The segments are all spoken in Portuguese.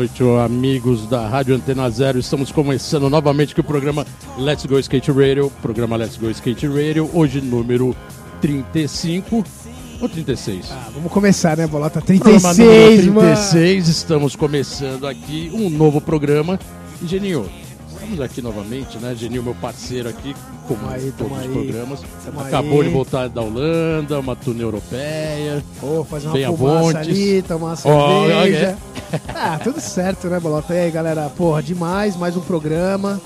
Noite, amigos da Rádio Antena Zero. Estamos começando novamente com o programa Let's Go Skate Radio. Programa Let's Go Skate Radio, hoje número 35 ou 36? Ah, vamos começar, né, Bolota? Programa 36, número mano. 36, estamos começando aqui um novo programa. E Geninho, estamos aqui novamente, né? Geninho, meu parceiro aqui, como aí, todos os aí. programas. Tamo Acabou aí. de voltar da Holanda, uma turnê europeia. Pô, fazer uma fumaça Vontes. ali, tomar uma cerveja. ah, tudo certo, né, Bolota? E aí, galera? Porra, demais, mais um programa.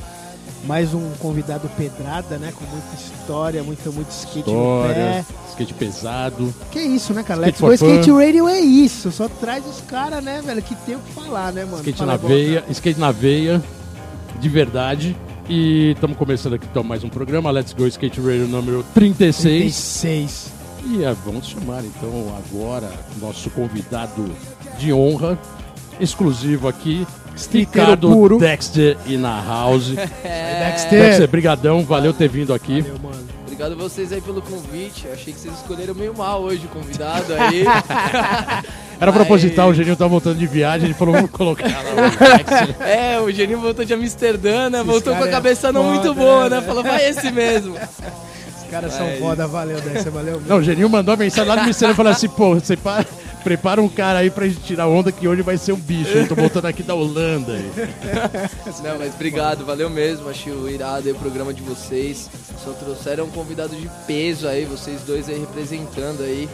Mais um convidado pedrada, né? Com muita história, muito, muito skate no História, pé. skate pesado. Que isso, né, cara? Skate Let's. Skate Radio é isso. Só traz os caras, né, velho, que tem o que falar, né, mano? Skate Fala, na veia, skate na veia, de verdade. E estamos começando aqui então mais um programa, Let's Go Skate Radio número 36. 36. E é, vamos chamar então agora nosso convidado de honra, exclusivo aqui, Ricardo puro. Dexter e na house. Dexter. Dexter, brigadão, valeu ter vindo aqui. Valeu, mano. Obrigado a vocês aí pelo convite. Achei que vocês escolheram meio mal hoje o convidado aí. Era Mas- proposital, o Geninho tá voltando de viagem, ele falou, vamos colocar é, o Geninho voltou de Amsterdã, né? Voltou com a é cabeça não foda, muito boa, né, né? Falou, vai esse mesmo. Os caras são Mas- foda, valeu, Dexter, valeu. Não, o Geninho mandou uma mensagem lá no Ministério e falou assim, pô, você pa- prepara um cara aí pra gente tirar onda que hoje vai ser um bicho. Eu tô voltando aqui da Holanda. aí. Não, mas obrigado, valeu mesmo. Achei o irado aí o programa de vocês. Só trouxeram um convidado de peso aí, vocês dois aí representando aí.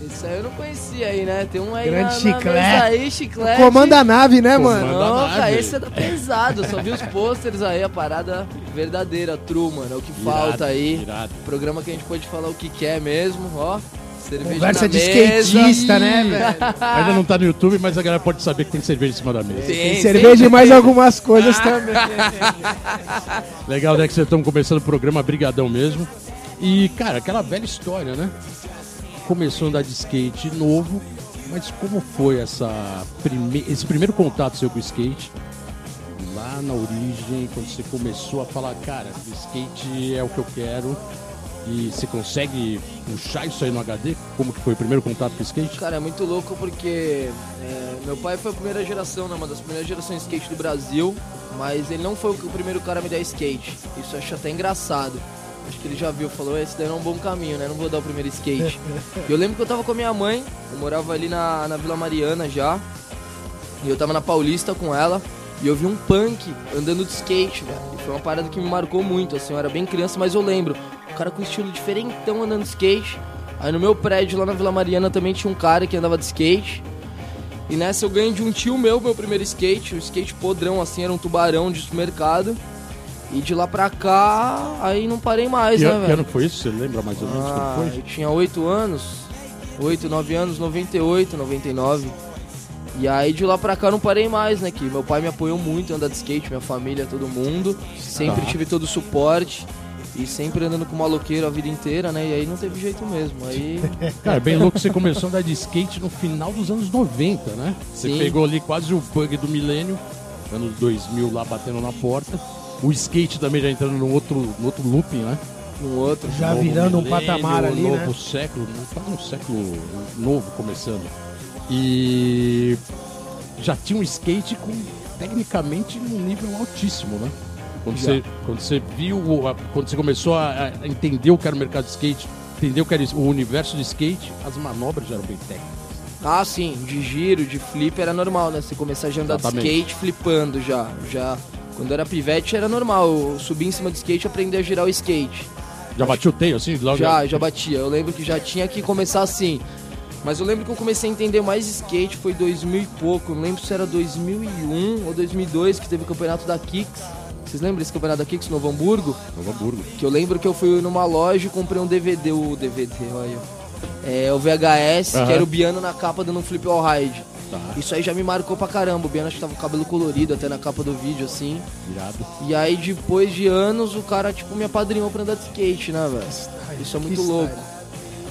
Isso aí eu não conhecia aí, né? Tem um aí Grande na, na chiclete. mesa aí, chiclete. Comanda a nave, né, Comanda mano? a Nossa, nave. esse é da pesado. Só vi os posters aí, a parada verdadeira, true, mano. É o que Irado, falta aí. irado. Programa que a gente pode falar o que quer mesmo, ó. Cerveja Conversa na de mesa. skatista, né, velho? Ainda não tá no YouTube, mas a galera pode saber que tem cerveja em cima da mesa. Tem, Tem cerveja e mais algumas coisas também. Legal, né, que vocês estão começando o programa, brigadão mesmo. E, cara, aquela velha história, né? Começou a andar de skate novo, mas como foi essa prime... esse primeiro contato seu com o skate? Lá na origem, quando você começou a falar, cara, skate é o que eu quero. E você consegue puxar isso aí no HD? Como que foi o primeiro contato com o skate? Cara, é muito louco porque é, meu pai foi a primeira geração, né? Uma das primeiras gerações de skate do Brasil. Mas ele não foi o primeiro cara a me dar skate. Isso eu acho até engraçado. Acho que ele já viu, falou, esse daí não é um bom caminho, né? Não vou dar o primeiro skate. Eu lembro que eu tava com a minha mãe, eu morava ali na, na Vila Mariana já. E eu tava na Paulista com ela. E eu vi um punk andando de skate, velho. E foi uma parada que me marcou muito, assim. Eu era bem criança, mas eu lembro. O cara com estilo diferentão andando de skate. Aí no meu prédio lá na Vila Mariana também tinha um cara que andava de skate. E nessa eu ganhei de um tio meu, meu primeiro skate. Um skate podrão, assim, era um tubarão de supermercado. E de lá pra cá, aí não parei mais, Que, né, ano- que velho? ano foi isso? Você lembra mais ou menos Ah, quando eu foi? tinha 8 anos, 8, 9 anos, 98, 99. E aí de lá pra cá eu não parei mais, né? Que meu pai me apoiou muito em andar de skate, minha família, todo mundo. Sempre Tá. tive todo o suporte. E sempre andando com maloqueiro a vida inteira, né? E aí não teve jeito mesmo. Aí. Cara, é bem louco você começou a andar de skate no final dos anos 90, né? Você Sim. pegou ali quase o bug do milênio, anos 2000 lá batendo na porta. O skate também já entrando no outro, no outro looping, né? Um outro. Já Novo virando um patamar ali, novo né? século, quase um século novo começando. E já tinha um skate com tecnicamente num nível altíssimo, né? Quando Já. você, quando você viu, quando você começou a, a entender o que era o mercado de skate, entender o que era o universo de skate, as manobras já eram bem técnicas. Ah, sim, de giro, de flip era normal, né? Você começar a andar de Exatamente. skate flipando já. Já. Quando era pivete era normal. Eu subir em cima do skate e aprender a girar o skate. Já batia o teio assim? Logo Já, já batia. Eu lembro que já tinha que começar assim. Mas eu lembro que eu comecei a entender mais skate foi 2000 e pouco. Eu não lembro se era 2001 ou 2002 que teve o campeonato da Kicks. Vocês lembram desse campeonato da Kicks no Novo Hamburgo? Novo Hamburgo. Que eu lembro que eu fui numa loja e comprei um DVD, o DVD, olha. é, o VHS, Aham. que era o Biano na capa dando um flip all ride. Tá, Isso aí já me marcou pra caramba. O Biano acho que tava com o cabelo colorido até na capa do vídeo, assim. irado. E aí, depois de anos, o cara, tipo, me apadrinhou pra andar de skate, né, velho? Isso é muito louco.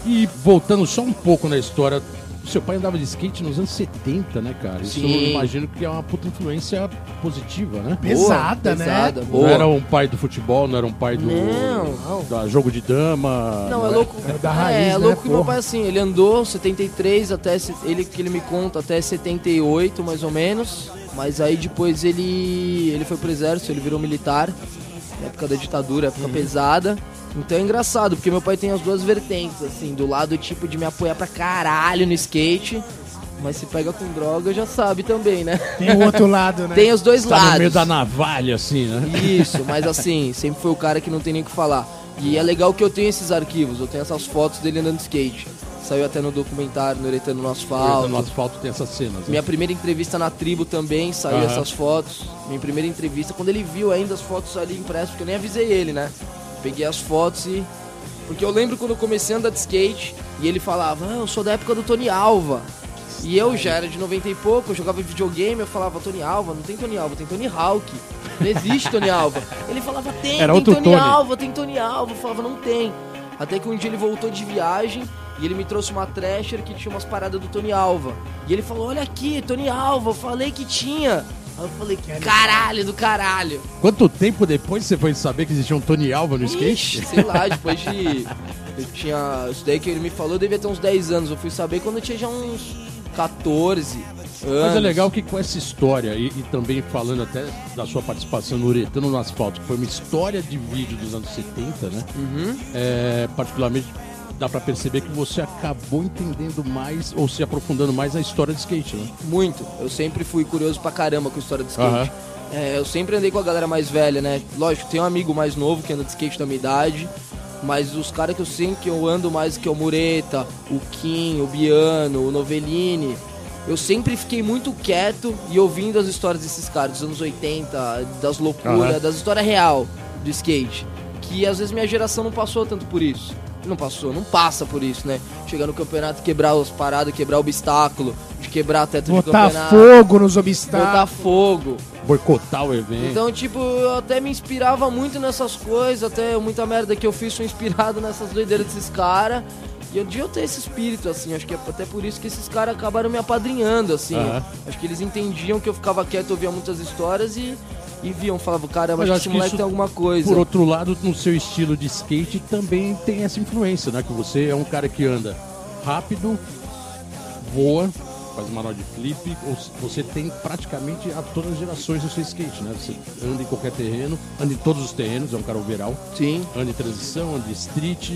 E voltando só um pouco na história, seu pai andava de skate nos anos 70, né, cara? Isso eu Sim. imagino que é uma puta influência positiva, né? Pesada, né? pesada, Não boa. era um pai do futebol, não era um pai do Não. da jogo de dama. Não, é era- louco. É da é, raiz, é né, louco que meu pai assim, ele andou 73 até ele que ele me conta até 78 mais ou menos, mas aí depois ele ele foi pro exército, ele virou militar, na época da ditadura, época pesada. Então é engraçado, porque meu pai tem as duas vertentes assim, do lado tipo de me apoiar pra caralho no skate, mas se pega com droga já sabe também, né? Tem o outro lado, né? Tem os dois Tá lados. no meio da navalha, assim, né? Isso, mas assim, sempre foi o cara que não tem nem o que falar. E é legal que eu tenho esses arquivos, eu tenho essas fotos dele andando de skate. Saiu até no documentário, no Eretano no Asfalto. No asfalto tem essas cenas. né? Minha primeira entrevista na tribo também saiu Aham. essas fotos. Minha primeira entrevista, quando ele viu ainda as fotos ali impressas, porque eu nem avisei ele, né? Peguei as fotos e. Porque eu lembro quando eu comecei a andar de skate e ele falava, ah, eu sou da época do Tony Alva. E eu já era de 90 e pouco, eu jogava videogame, eu falava, Tony Alva, não tem Tony Alva, tem Tony Hawk. Não existe Tony Alva. Ele falava, tem, Era tem Tony, Tony. Alva, tem Tony Alva. Eu falava, não tem. Até que um dia ele voltou de viagem e ele me trouxe uma Thrasher que tinha umas paradas do Tony Alva. E ele falou, olha aqui, Tony Alva, eu falei que tinha. Aí eu falei, caralho do caralho. Quanto tempo depois você foi saber que existia um Tony Alva no skate? Ixi, sei lá, depois de. Eu tinha. Isso daí que ele me falou, eu devia ter uns 10 anos. Eu fui saber quando eu tinha já uns 14 anos. Mas é legal que com essa história, e, e também falando até da sua participação no Uretano no Asfalto, que foi uma história de vídeo dos anos 70, né? Uhum. É, particularmente dá pra perceber que você acabou entendendo mais ou se aprofundando mais na história de skate, né? Muito. Eu sempre fui curioso pra caramba com a história do skate. Aham. É, eu sempre andei com a galera mais velha, né? Lógico, tem um amigo mais novo que anda de skate da minha idade. Mas os caras que eu sei que eu ando mais que é o Mureta, o Kim, o Biano, o Novellini. Eu sempre fiquei muito quieto e ouvindo as histórias desses caras dos anos 80, das loucuras, Aham. das histórias real do skate. Que às vezes minha geração não passou tanto por isso. Não passou, não passa por isso, né? Chegar no campeonato, quebrar as paradas, quebrar obstáculo, de quebrar teto de Botar campeonato. fogo nos Botar obstáculos. fogo. Boicotar o evento. Então, tipo, eu até me inspirava muito nessas coisas, até muita merda que eu fiz foi inspirado nessas doideiras desses caras. E eu devia ter esse espírito, assim, acho que é até por isso que esses caras acabaram me apadrinhando, assim. Aham. Acho que eles entendiam que eu ficava quieto, ouvia muitas histórias e, e viam, falavam, caramba, Mas acho que esse que moleque isso, tem alguma coisa. Por outro lado, no seu estilo de skate também tem essa influência, né? Que você é um cara que anda rápido, voa, faz manobra de flip, você tem praticamente a todas as gerações do seu skate, né? Você anda em qualquer terreno, anda em todos os terrenos, é um cara overall, Sim. anda em transição, anda em street,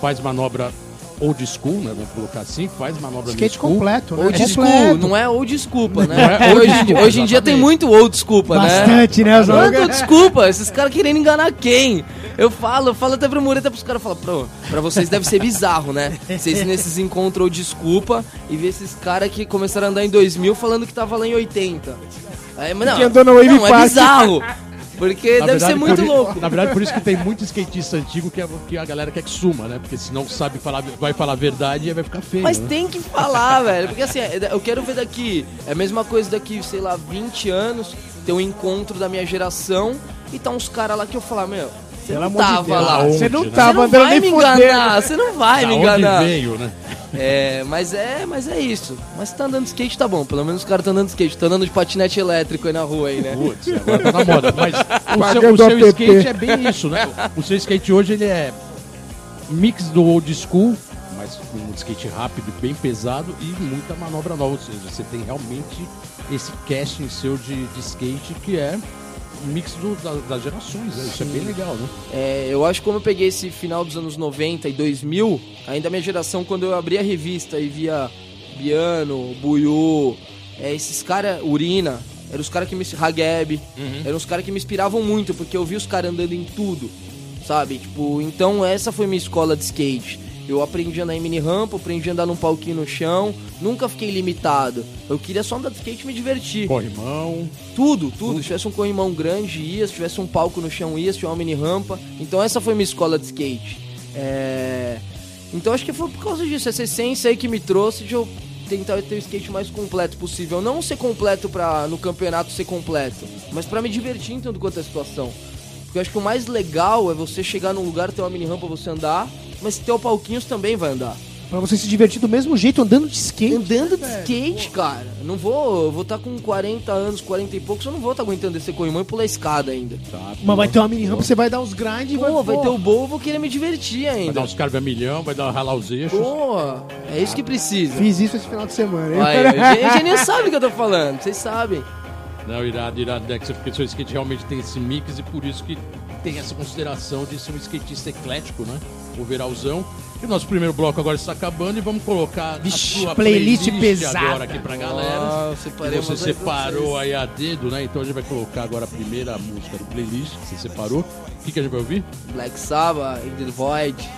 faz manobra old school, né? Vamos colocar assim, faz manobra Skate school. completo, né? Ou desculpa, completo. não é ou desculpa, né? É ou hoje, desculpa, hoje em dia tem muito ou desculpa, né? Bastante, né? Não é desculpa, esses caras querendo enganar quem? Eu falo, eu falo até pro Mureta pros caras, eu falo, Pro, pra vocês deve ser bizarro, né? Vocês nesses encontros ou desculpa e ver esses caras que começaram a andar em 2000 falando que tava lá em 80. Aí, mas não, Que andou no Wave não, é Park. bizarro. Porque Na deve verdade, ser muito por louco. Na verdade, por isso que tem muito skatista antigo que a, que a galera quer que suma, né? Porque se não sabe falar, vai falar a verdade e vai ficar feio. Mas né? tem que falar, velho. Porque assim, eu quero ver daqui. É a mesma coisa daqui, sei lá, 20 anos, ter um encontro da minha geração e tá uns caras lá que eu falar, meu, você não de tava Deus. lá. Aonde, Você não né? Você tava não andando vai nem enganar, você não vai Da me onde enganar. veio, né? É, mas é, mas é isso. Mas se tá andando de skate, tá bom. Pelo menos os caras tá andando de skate. Tá andando de patinete elétrico aí na rua aí, né? Putz, agora tá na moda. Mas o seu, o seu skate é bem isso, né? O seu skate hoje ele é mix do old school, mas com um skate rápido, bem pesado e muita manobra nova. Ou seja, você tem realmente esse casting seu de, de skate que é mix do- da- das gerações. Né? Isso é bem legal, né? É, eu acho que como eu peguei esse final dos anos 90 e 2000, ainda a minha geração, quando eu abri a revista e via Biano, Buiu, é, esses caras, Urina, eram os caras que me... Hageb, eram os caras que me inspiravam muito, porque eu vi os caras andando em tudo, sabe? Tipo, então essa foi minha escola de skate. Eu aprendi a andar em mini rampa, aprendi a andar num palquinho no chão, nunca fiquei limitado. Eu queria só andar de skate e me divertir. Corrimão. Tudo, tudo. Se tivesse um corrimão grande, ia. Se tivesse um palco no chão, ia. Se tivesse uma mini rampa. Então essa foi minha escola de skate. É... Então acho que foi por causa disso, essa essência aí que me trouxe de eu tentar ter o skate mais completo possível. Não ser completo pra no campeonato ser completo, mas pra me divertir em tanto quanto a situação. Porque eu acho que o mais legal é você chegar num lugar, ter uma mini rampa pra você andar, mas se ter o palquinhos também vai andar. Pra você se divertir do mesmo jeito, andando de skate. Andando de skate, cara. Não vou. Eu vou estar com 40 anos, 40 e poucos, eu não vou estar aguentando descer corrimão e pular a escada ainda. Tá, Mas vai ter uma mini rampa, você vai dar uns grind e vai. Pô, vai ter o bowl, vou querer me divertir Vai dar ainda. uns carga milhão, vai dar ralar os eixos. Pô, é isso que precisa. Fiz isso esse final de semana. hein? Aí, o Geninho sabe o que eu tô falando, vocês sabem. Não, irado, irado, Dexter, porque seu skate realmente tem esse mix e por isso que tem essa consideração de ser um skatista eclético, né? Overalzão. E o nosso primeiro bloco agora está acabando e vamos colocar Vixe, a sua playlist playlist, pesada. agora aqui pra galera. Você separou aí a dedo, né? Então a gente vai colocar agora a primeira música do playlist que você separou. O que, que a gente vai ouvir? Black Sabbath, In The Void.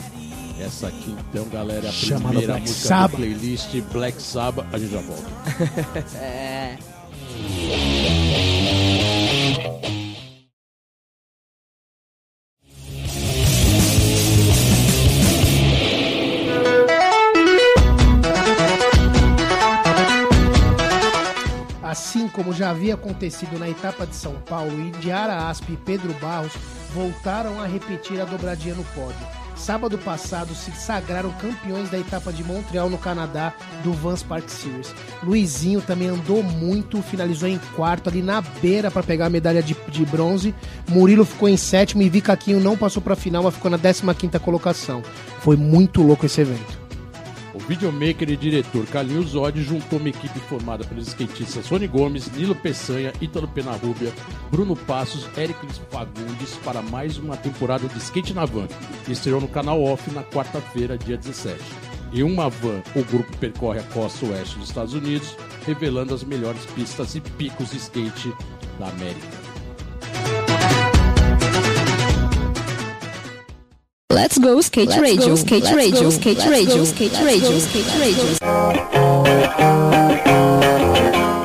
Essa aqui, então, galera, é a Chamada primeira Black música Sabbath. do playlist Black Sabbath. A gente já volta. É. havia acontecido na etapa de São Paulo, Indiara Asp e Pedro Barros voltaram a repetir a dobradinha no pódio. Sábado passado se sagraram campeões da etapa de Montreal no Canadá do Vans Park Series. Luizinho também andou muito, finalizou em quarto ali na beira para pegar a medalha de, de bronze. Murilo ficou em sétimo e Vicaquinho não passou para a final, mas ficou na 15ª colocação. Foi muito louco esse evento. O videomaker e diretor Carlinhos Zodi juntou uma equipe formada pelos skatistas Sony Gomes, Nilo Peçanha, Ítalo Penarrubia, Bruno Passos, Eric Fagundes para mais uma temporada de Skate na Van, que estreou no canal Off na quarta-feira, dia 17. Em uma van, o grupo percorre a costa oeste dos Estados Unidos, revelando as melhores pistas e picos de skate da América. Let's go skate radio, skate radio, skate radio, skate radio, skate radio.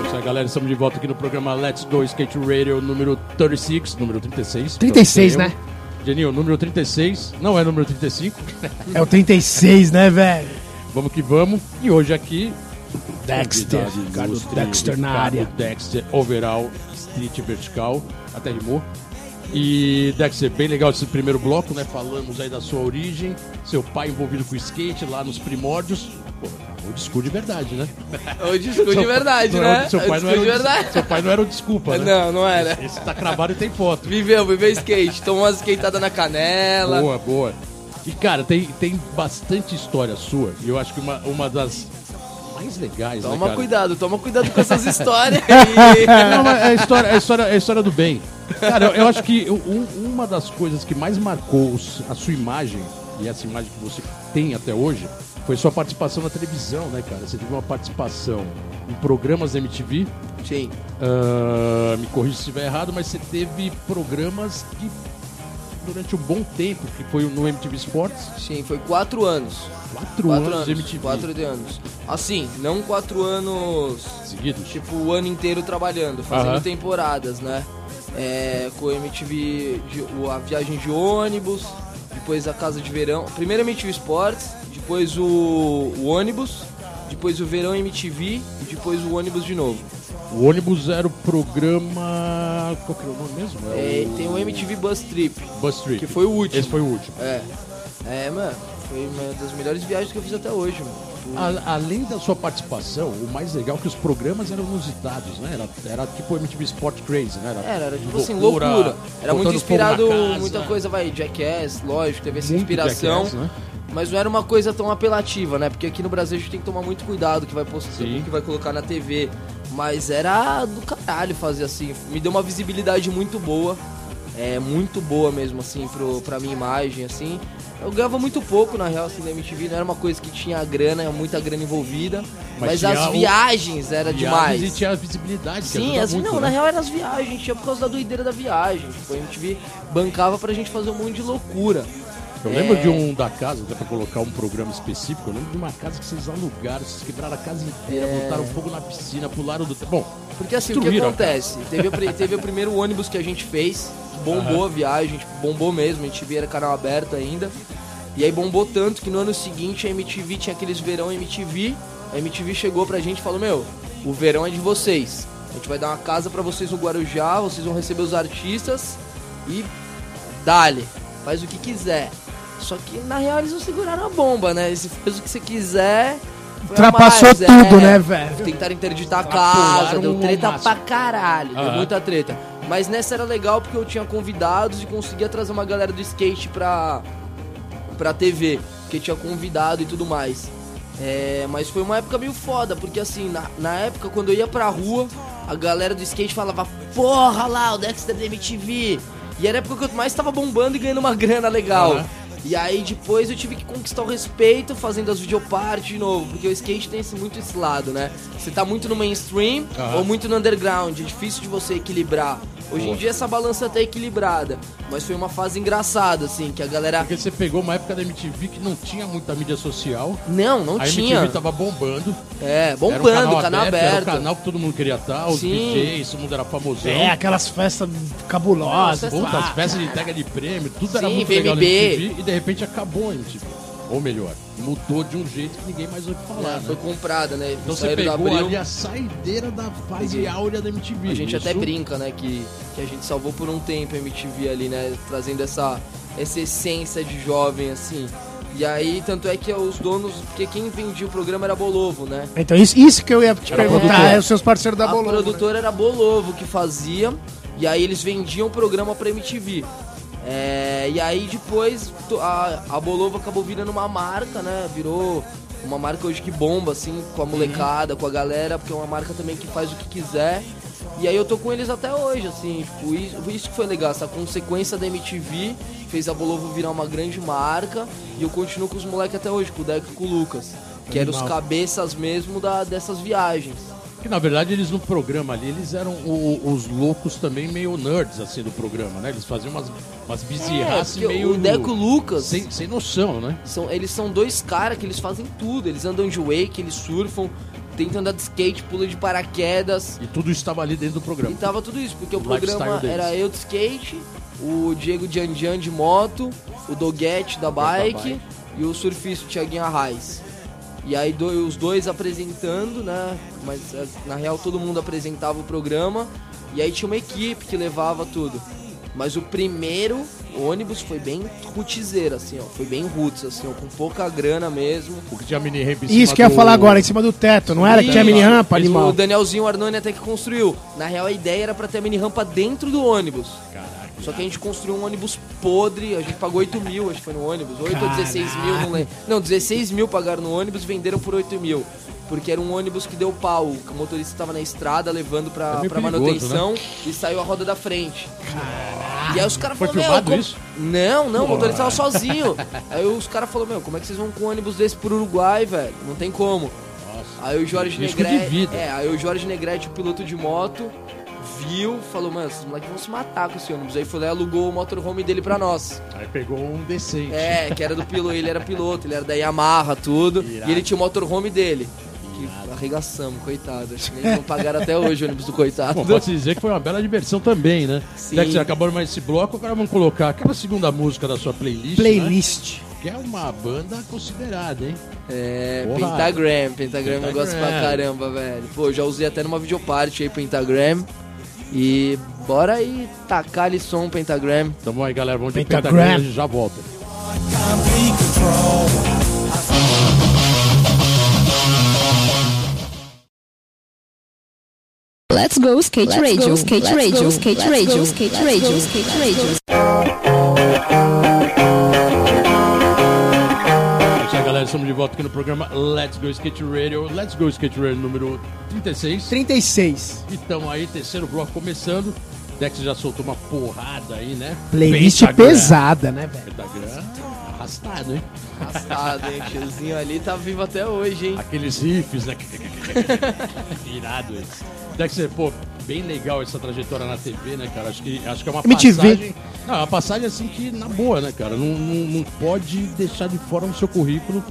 Isso aí, galera, estamos de volta aqui no programa Let's Go Skate Radio número 36, número 36. 36, Então, né? Geninho, número 36, não é número 35. É o 36, né, velho? vamos que vamos. E hoje aqui, Dexter, Ricardo ilustre, Dexter na área. Dexter, overall, street vertical, até rimou. E Dexter, bem legal esse primeiro bloco, né? Falamos aí da sua origem, seu pai envolvido com skate lá nos primórdios. Pô, o disco de verdade, né? Eu disco de verdade, né? seu, Eu pai não era de o, verdade. seu pai não era o desculpa, né? Não, não era. Esse tá cravado e tem foto. Viveu, viveu skate. Tomou umas skateadas na canela. Boa, boa. E cara, tem, tem bastante história sua. E eu acho que uma, uma das mais legais, né, Toma cara? cuidado, toma cuidado com essas histórias aí. Não, mas é história, é a história, é a história do bem. Cara, eu, eu acho que um- uma das coisas que mais marcou os- a sua imagem, e essa imagem que você tem até hoje, foi sua participação na televisão, né, cara? Você teve uma participação em programas da MTV. Sim. ah, me corrija se estiver errado, mas você teve programas que durante um bom tempo, que foi no MTV Sports, Sim, foi quatro anos. quatro, Quatro anos, anos. de MTV Quatro de anos. Assim, não quatro anos seguidos. tipo o ano inteiro trabalhando, fazendo Aham. temporadas, né? É, com a MTV, de- o- a viagem de ônibus, depois a casa de verão. Primeiro MTV Sports, depois o, o ônibus, depois o verão MTV e depois o ônibus de novo. O ônibus era o programa. Qual que era o nome mesmo? É, tem o MTV Bus Trip, Bus Trip. que foi o último. Esse foi o último. É. É, mano, foi uma das melhores viagens que eu fiz até hoje, mano. A- além da sua participação, o mais legal é que os programas eram inusitados, né? Era, era tipo o MTV Sport Crazy, né? Era, era tipo assim, loucura. Era muito inspirado, casa. muita coisa, vai, Jackass, lógico, teve essa inspiração. Jackass, né? Mas não era uma coisa tão apelativa, né? Porque aqui no Brasil a gente tem que tomar muito cuidado que vai postar, que vai colocar na TV. Mas era do caralho fazer assim. Me deu uma visibilidade muito boa. É, muito boa mesmo, assim, pro, pra minha imagem, assim. Eu ganhava muito pouco, na real, assim, da MTV. Não era uma coisa que tinha grana, muita grana envolvida. Mas Mas, as o- viagens era Viagens demais. E tinha a visibilidade, que Sim, as, muito, não, né? na real eram as viagens, tinha por causa da doideira da viagem. Tipo, a MTV bancava pra gente fazer um monte de loucura. Eu lembro É. de um da casa, até pra colocar um programa específico, eu lembro de uma casa que vocês alugaram, vocês quebraram a casa inteira, É. botaram fogo na piscina, pularam do... Bom, Porque assim, o que acontece? Teve, o teve o primeiro ônibus que a gente fez, bombou a viagem, tipo, bombou mesmo, a gente era canal aberto ainda. E aí bombou tanto que no ano seguinte a MTV tinha aqueles verão MTV. A MTV chegou pra gente e falou: Meu, o verão é de vocês. A gente vai dar uma casa pra vocês no Guarujá, vocês vão receber os artistas e dale, faz o que quiser. Só que na real eles não seguraram a bomba, né? Se fez o que você quiser. Ultrapassou mais, tudo, é. né, velho? Tentaram interditar a casa, deu treta pra caralho, deu Aham. muita treta. Mas nessa era legal porque eu tinha convidados e conseguia trazer uma galera do skate pra, pra TV, porque tinha convidado e tudo mais. É, mas foi uma época meio foda, porque assim, na, na época quando eu ia pra rua, a galera do skate falava, porra lá, o Dexter da MTV. E era a época que eu mais tava bombando e ganhando uma grana legal. Aham. E aí depois eu tive que conquistar o respeito fazendo as videopartes de novo, porque o skate tem esse, muito esse lado, né? Você tá muito no mainstream Aham. ou muito no underground, é difícil de você equilibrar. Hoje em dia essa balança tá equilibrada, mas foi uma fase engraçada, assim, que a galera. Porque você pegou uma época da MTV que não tinha muita mídia social. Não, não a tinha. MTV tava bombando. É, Era um bombando, canal, Era o aberto. canal que todo mundo queria estar, os Sim. DJs, todo mundo era famosão. É, aquelas festas cabulosas. Puta, as festas de entrega de prêmio, tudo era Sim, muito legal na. MTV e de repente acabou a MTV. Ou melhor, mudou de um jeito que ninguém mais ouve falar, É, né? foi comprada, né? Então você pegou Abril. ali a saideira da fase Peguei. áurea da MTV. A gente até Isso- brinca, né, que, que a gente salvou por um tempo a MTV ali, né, trazendo essa, essa essência de jovem, assim. E aí, tanto é que os donos, porque quem vendia o programa era Bolovo, né? Então isso, isso que eu ia te Era perguntar, é os seus parceiros da a Bolo. produtora era Bolovo que fazia, e aí eles vendiam o programa pra MTV. É, e aí depois a, a Bolovo acabou virando uma marca, né? Virou uma marca hoje que bomba, assim, com a molecada, com a galera, porque é uma marca também que faz o que quiser. E aí eu tô com eles até hoje, assim, tipo, isso, isso que foi legal, essa consequência da MTV fez a Bolovo virar uma grande marca e eu continuo com os moleques até hoje, com o Deco e com o Lucas, que eram os cabeças mesmo da, dessas viagens. Que na verdade eles no programa ali, eles eram o- os loucos também meio nerds assim do programa, né? Eles faziam umas, umas bizarraces É, meio. o Deco e o Lucas, Sem, sem noção, né? são, eles são dois caras que eles fazem tudo. Eles andam de wake, eles surfam, tentam andar de skate, pula de paraquedas. E tudo estava ali dentro do E programa. tava tudo isso, porque o, O programa era eu de skate, o Diego Diandian de moto, o Doguete da bike, bike. e o surfista o Thiaguinho Arraes. E aí do- os dois apresentando, né? Mas eh, na real todo mundo apresentava o programa. E aí tinha uma equipe que levava tudo. Mas o primeiro ônibus foi bem rutizeiro, assim, ó. Foi bem roots, assim, ó, com pouca grana mesmo. Porque tinha mini ramp em cima Isso que eu ia do- falar agora, em cima do teto, não era? Que tinha mini rampa, animal. O Danielzinho Arnone até que construiu. Na real, a ideia era pra ter a mini rampa dentro do ônibus. Caraca. Só que a gente construiu um ônibus podre, a gente pagou 8 mil, acho que foi no ônibus. 8 ou 16 mil, não lembro. Não, 16 mil pagaram no ônibus venderam por 8 mil. Porque era um ônibus que deu pau. O motorista estava na estrada levando pra, É pra perigoso, manutenção e saiu a roda da frente. E aí os caras falaram, meu, como- isso? Não, não, o Pô. motorista tava sozinho. aí os caras falaram, meu, como é que vocês vão com um ônibus desse pro Uruguai, velho? Não tem como. Nossa. Aí o Jorge Negrete. É, aí o Jorge Negrete, o piloto de moto, viu, falou, mano, esses moleques vão se matar com esse ônibus. Aí foi lá e alugou o motorhome dele pra nós. Aí pegou um decente. É, que era do piloto, ele era piloto, ele era da Yamaha, tudo. Irado. E ele tinha o motorhome dele. Que arregaçamos, coitado. Acho que nem vão pagar até hoje o ônibus do coitado. Bom, pode dizer que foi uma bela diversão também, né? Sim. Já que você acabou mais esse bloco, agora vamos colocar aquela segunda música da sua playlist. Né? Playlist. Que é uma banda considerada, hein? É, Porra. Pentagram, Pentagram eu gosto pra Pentagram. caramba, velho. Pô, já usei até numa videoparte aí, Pentagram. E bora aí tacar ali som Pentagram. Então vamos aí, galera. Vamos de Pentagram. Pentagram e já volta. Let's go skate radio, skate radio, skate radio, skate radio, skate radio. É Estamos de volta aqui no programa Let's Go Skate Radio. Let's Go Skate Radio número 36. 36. Então aí, terceiro bloco começando. Dex já soltou uma porrada aí, né? Playlist Pentagram. pesada, né, velho? Pentagram arrastado, hein? Arrastado, hein? Tiozinho ali tá vivo até hoje, hein? Aqueles riffs, né? Irado esse. Dexter, pô, bem legal essa trajetória na TV, né, cara? Acho que, acho que é uma MTV. passagem. Não, é uma passagem assim que, na boa, né, cara? Não, não, não pode deixar de fora no seu currículo,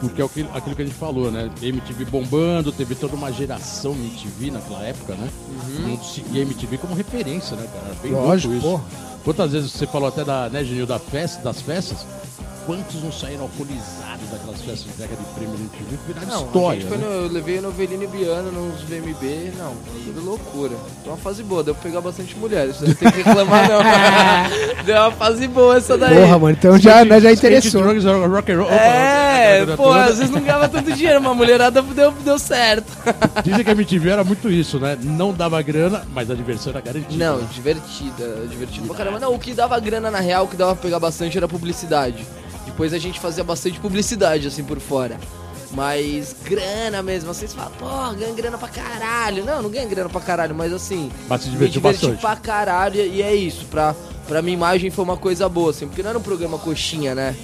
porque é aquilo, aquilo que a gente falou, né? MTV bombando, teve toda uma geração MTV naquela época, né? Todo mundo seguia MTV como referência, né, cara? Bem Lógico, isso. porra. Quantas vezes você falou até da, né, Genil, da festa, das festas? Quantos não saíram alcoolizados daquelas festas de entrega de prêmio no MTV? Viraram não, história. Né? No, eu levei a Novelino e Biano nos VMB, não, tudo loucura. Deu uma fase boa, deu pra pegar bastante mulheres. Não tem que reclamar, não. deu uma fase boa essa daí. Porra, mano, então já, né, já interessou. Drugs, rock and roll. É, Opa, pô, às vezes não ganhava tanto dinheiro, mas a mulherada deu, deu certo. Dizem que a MTV era muito isso, né? Não dava grana, mas a diversão era garantida. Não, divertida, divertida pra caramba. Não, o que dava grana na real, o que dava pra pegar bastante era publicidade. Depois a gente fazia bastante publicidade, assim, por fora. Mas grana mesmo, vocês falam, pô, ganha grana pra caralho. Não, não ganha grana pra caralho, mas assim. Mas se divertiu me diverti bastante. pra caralho e é isso. Pra, pra minha imagem foi uma coisa boa, assim, porque não era um programa coxinha, né?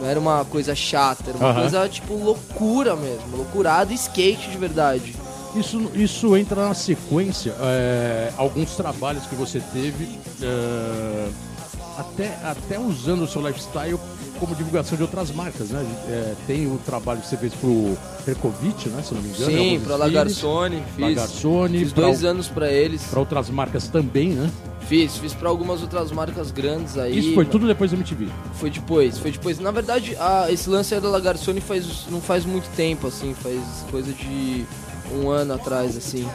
Não era uma coisa chata, era uma coisa tipo loucura mesmo. Loucurada e skate de verdade. Isso, isso entra na sequência, é, alguns trabalhos que você teve, é, até, até usando o seu lifestyle como divulgação de outras marcas, né? É, tem o trabalho que você fez pro Perkovic, né? Se não me engano. Sim, pra Lagarsone. Fiz, Lagarsone. Fiz dois anos para eles. Para outras marcas também, né? Fiz, fiz para algumas outras marcas grandes aí. Isso foi tudo depois da MTV? Foi depois, foi depois. Na verdade, a, esse lance aí da Lagarsone faz, não faz muito tempo, assim, faz coisa de um ano atrás, assim.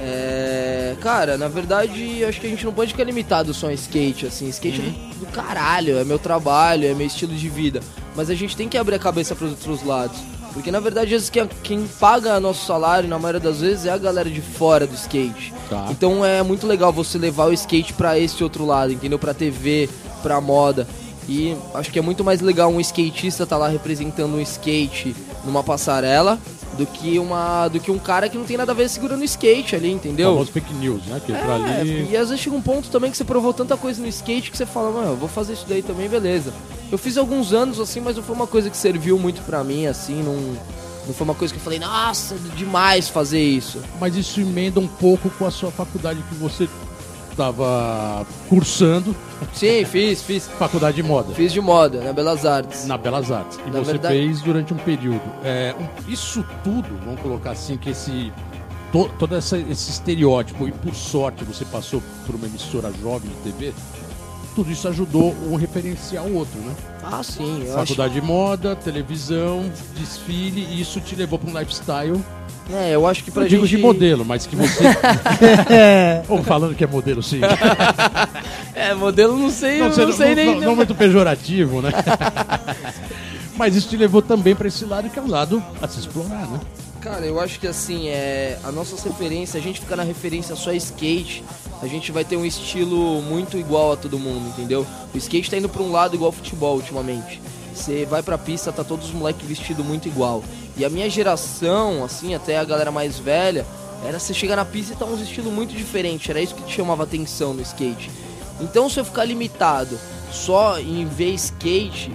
É, cara, na verdade, acho que a gente não pode ficar limitado só em skate, assim. Skate uhum. é do caralho, é meu trabalho, é meu estilo de vida. Mas a gente tem que abrir a cabeça para os outros lados. Porque na verdade, quem paga nosso salário, na maioria das vezes, é a galera de fora do skate. Tá. Então é muito legal você levar o skate para esse outro lado, entendeu? Pra TV, pra moda. E acho que é muito mais legal um skatista estar tá lá representando um skate numa passarela do que uma do que um cara que não tem nada a ver segurando skate ali, entendeu? Famoso fake news, né? Que é, ali... E às vezes chega um ponto também que você provou tanta coisa no skate que você fala, mano, eu vou fazer isso daí também, beleza. Eu fiz alguns anos assim, mas não foi uma coisa que serviu muito pra mim, assim, não, não foi uma coisa que eu falei, nossa, demais fazer isso. Mas isso emenda um pouco com a sua faculdade que você estava cursando. Sim, fiz, fiz. Faculdade de moda. Fiz de moda, na Belas Artes. Na Belas Artes. E na você verdade... fez durante um período. É, isso tudo, vamos colocar assim, que esse. To, todo essa, esse estereótipo, e por sorte você passou por uma emissora jovem de TV, tudo isso ajudou um referencial outro, né? Ah, sim. Faculdade acho... de moda, televisão, desfile, e isso te levou para um lifestyle é, eu acho que pra eu gente... digo de modelo, mas que você... Ou falando que é modelo, sim. é, modelo não sei, não, não, não sei não, nem... Não, não muito pejorativo, né? mas isso te levou também para esse lado que é o lado a se explorar, né? Cara, eu acho que assim, é, a nossa referência, a gente ficar na referência só skate, a gente vai ter um estilo muito igual a todo mundo, entendeu? O skate tá indo pra um lado igual futebol ultimamente. Você vai pra pista, tá todos os moleques vestidos muito igual. E a minha geração, assim, até a galera mais velha, era você chegar na pista e tá um estilo muito diferente. Era isso que te chamava atenção no skate. Então se eu ficar limitado só em ver skate,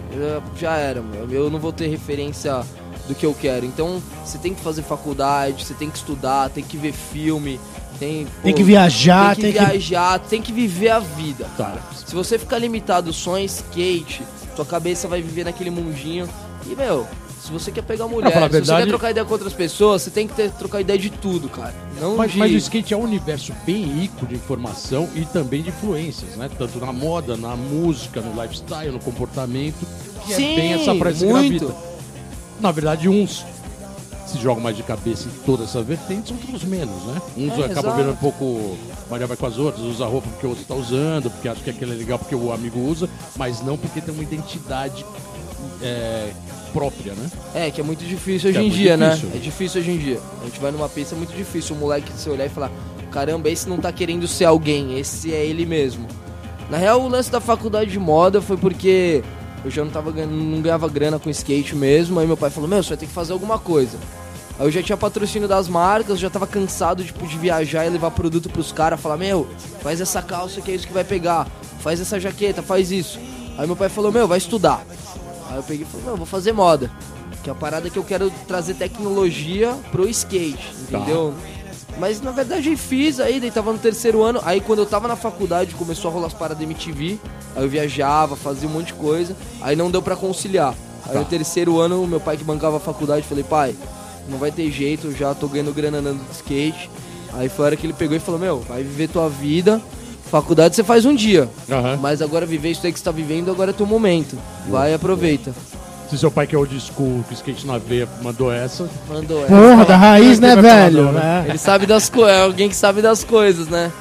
já era, meu. Eu não vou ter referência do que eu quero. Então você tem que fazer faculdade, você tem que estudar, tem que ver filme, tem, tem pô, que viajar, tem que tem viajar, que... tem que viver a vida, cara. Se você ficar limitado só em skate, tua cabeça vai viver naquele mundinho. E, meu, se você quer pegar mulher, se verdade... você quer trocar ideia com outras pessoas, você tem que ter, trocar ideia de tudo, cara. Não mas, de... mas o skate é um universo bem rico de informação e também de influências, né? Tanto na moda, na música, no lifestyle, no comportamento. Que Sim, é bem essa muito. Na verdade, uns se jogam mais de cabeça em todas essas vertentes, outros menos, né? Uns é, acabam vendo um pouco Maria vai com as outras, usa roupa porque o outro está usando, porque acha que aquilo é legal porque o amigo usa, mas não porque tem uma identidade é, própria, né? É, que é muito difícil hoje é em dia, né? difícil. né? É difícil hoje em dia. A gente vai numa pista, é muito difícil o moleque se olhar e falar: caramba, esse não tá querendo ser alguém, esse é ele mesmo. Na real, o lance da faculdade de moda foi porque eu já não, tava, não ganhava grana com skate mesmo. Aí meu pai falou: Meu, você vai ter que fazer alguma coisa. Aí eu já tinha patrocínio das marcas, já tava cansado tipo, de viajar e levar produto pros caras, falar, meu, faz essa calça que é isso que vai pegar, faz essa jaqueta, faz isso. Aí meu pai falou, meu, vai estudar. Aí eu peguei e falei, não, vou fazer moda. Que é a parada que eu quero trazer tecnologia pro skate, entendeu? Tá. Mas na verdade eu fiz aí, daí tava no terceiro ano. Aí quando eu tava na faculdade começou a rolar as paradas da MTV. Aí eu viajava, fazia um monte de coisa. Aí não deu para conciliar. Aí tá. no terceiro ano, meu pai que bancava a faculdade, falei, pai, não vai ter jeito, já tô ganhando grana andando de skate. Aí foi a hora que ele pegou e falou, meu, vai viver tua vida, Faculdade você faz um dia. Aham. Mas agora viver isso aí que você tá vivendo, agora é teu momento. Vai e aproveita. Se seu pai que é old school, que skate na veia, mandou essa. Mandou essa. Porra, da raiz, né, vai falar velho? não, né? É. Ele sabe das coisas, é alguém que sabe das coisas, né?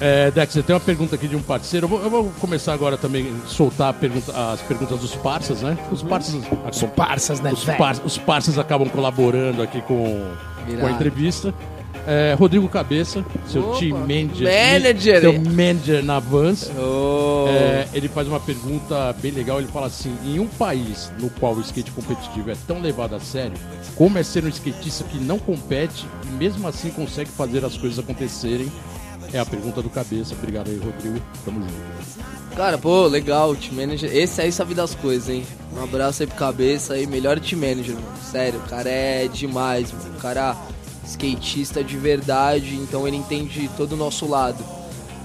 É, Dex, você tem uma pergunta aqui de um parceiro. Eu vou, eu vou começar agora também a soltar pergunta- as perguntas dos parças, né? Os parças. Os parças, né, Os, par, os parças acabam colaborando aqui com, com a entrevista. É, Rodrigo Cabeça, seu Opa, team manager. manager. Seu manager na Vans. Oh. É, ele faz uma pergunta bem legal. Ele fala assim: em um país no qual o skate competitivo é tão levado a sério, como é ser um skatista que não compete e mesmo assim consegue fazer as coisas acontecerem? É a pergunta do cabeça. Obrigado aí, Rodrigo. Tamo junto. Cara, pô, legal, team manager. Esse aí sabe das coisas, hein? Um abraço aí pro cabeça aí, melhor team manager, mano. Sério, o cara é demais, mano. O cara skatista de verdade, então ele entende todo o nosso lado.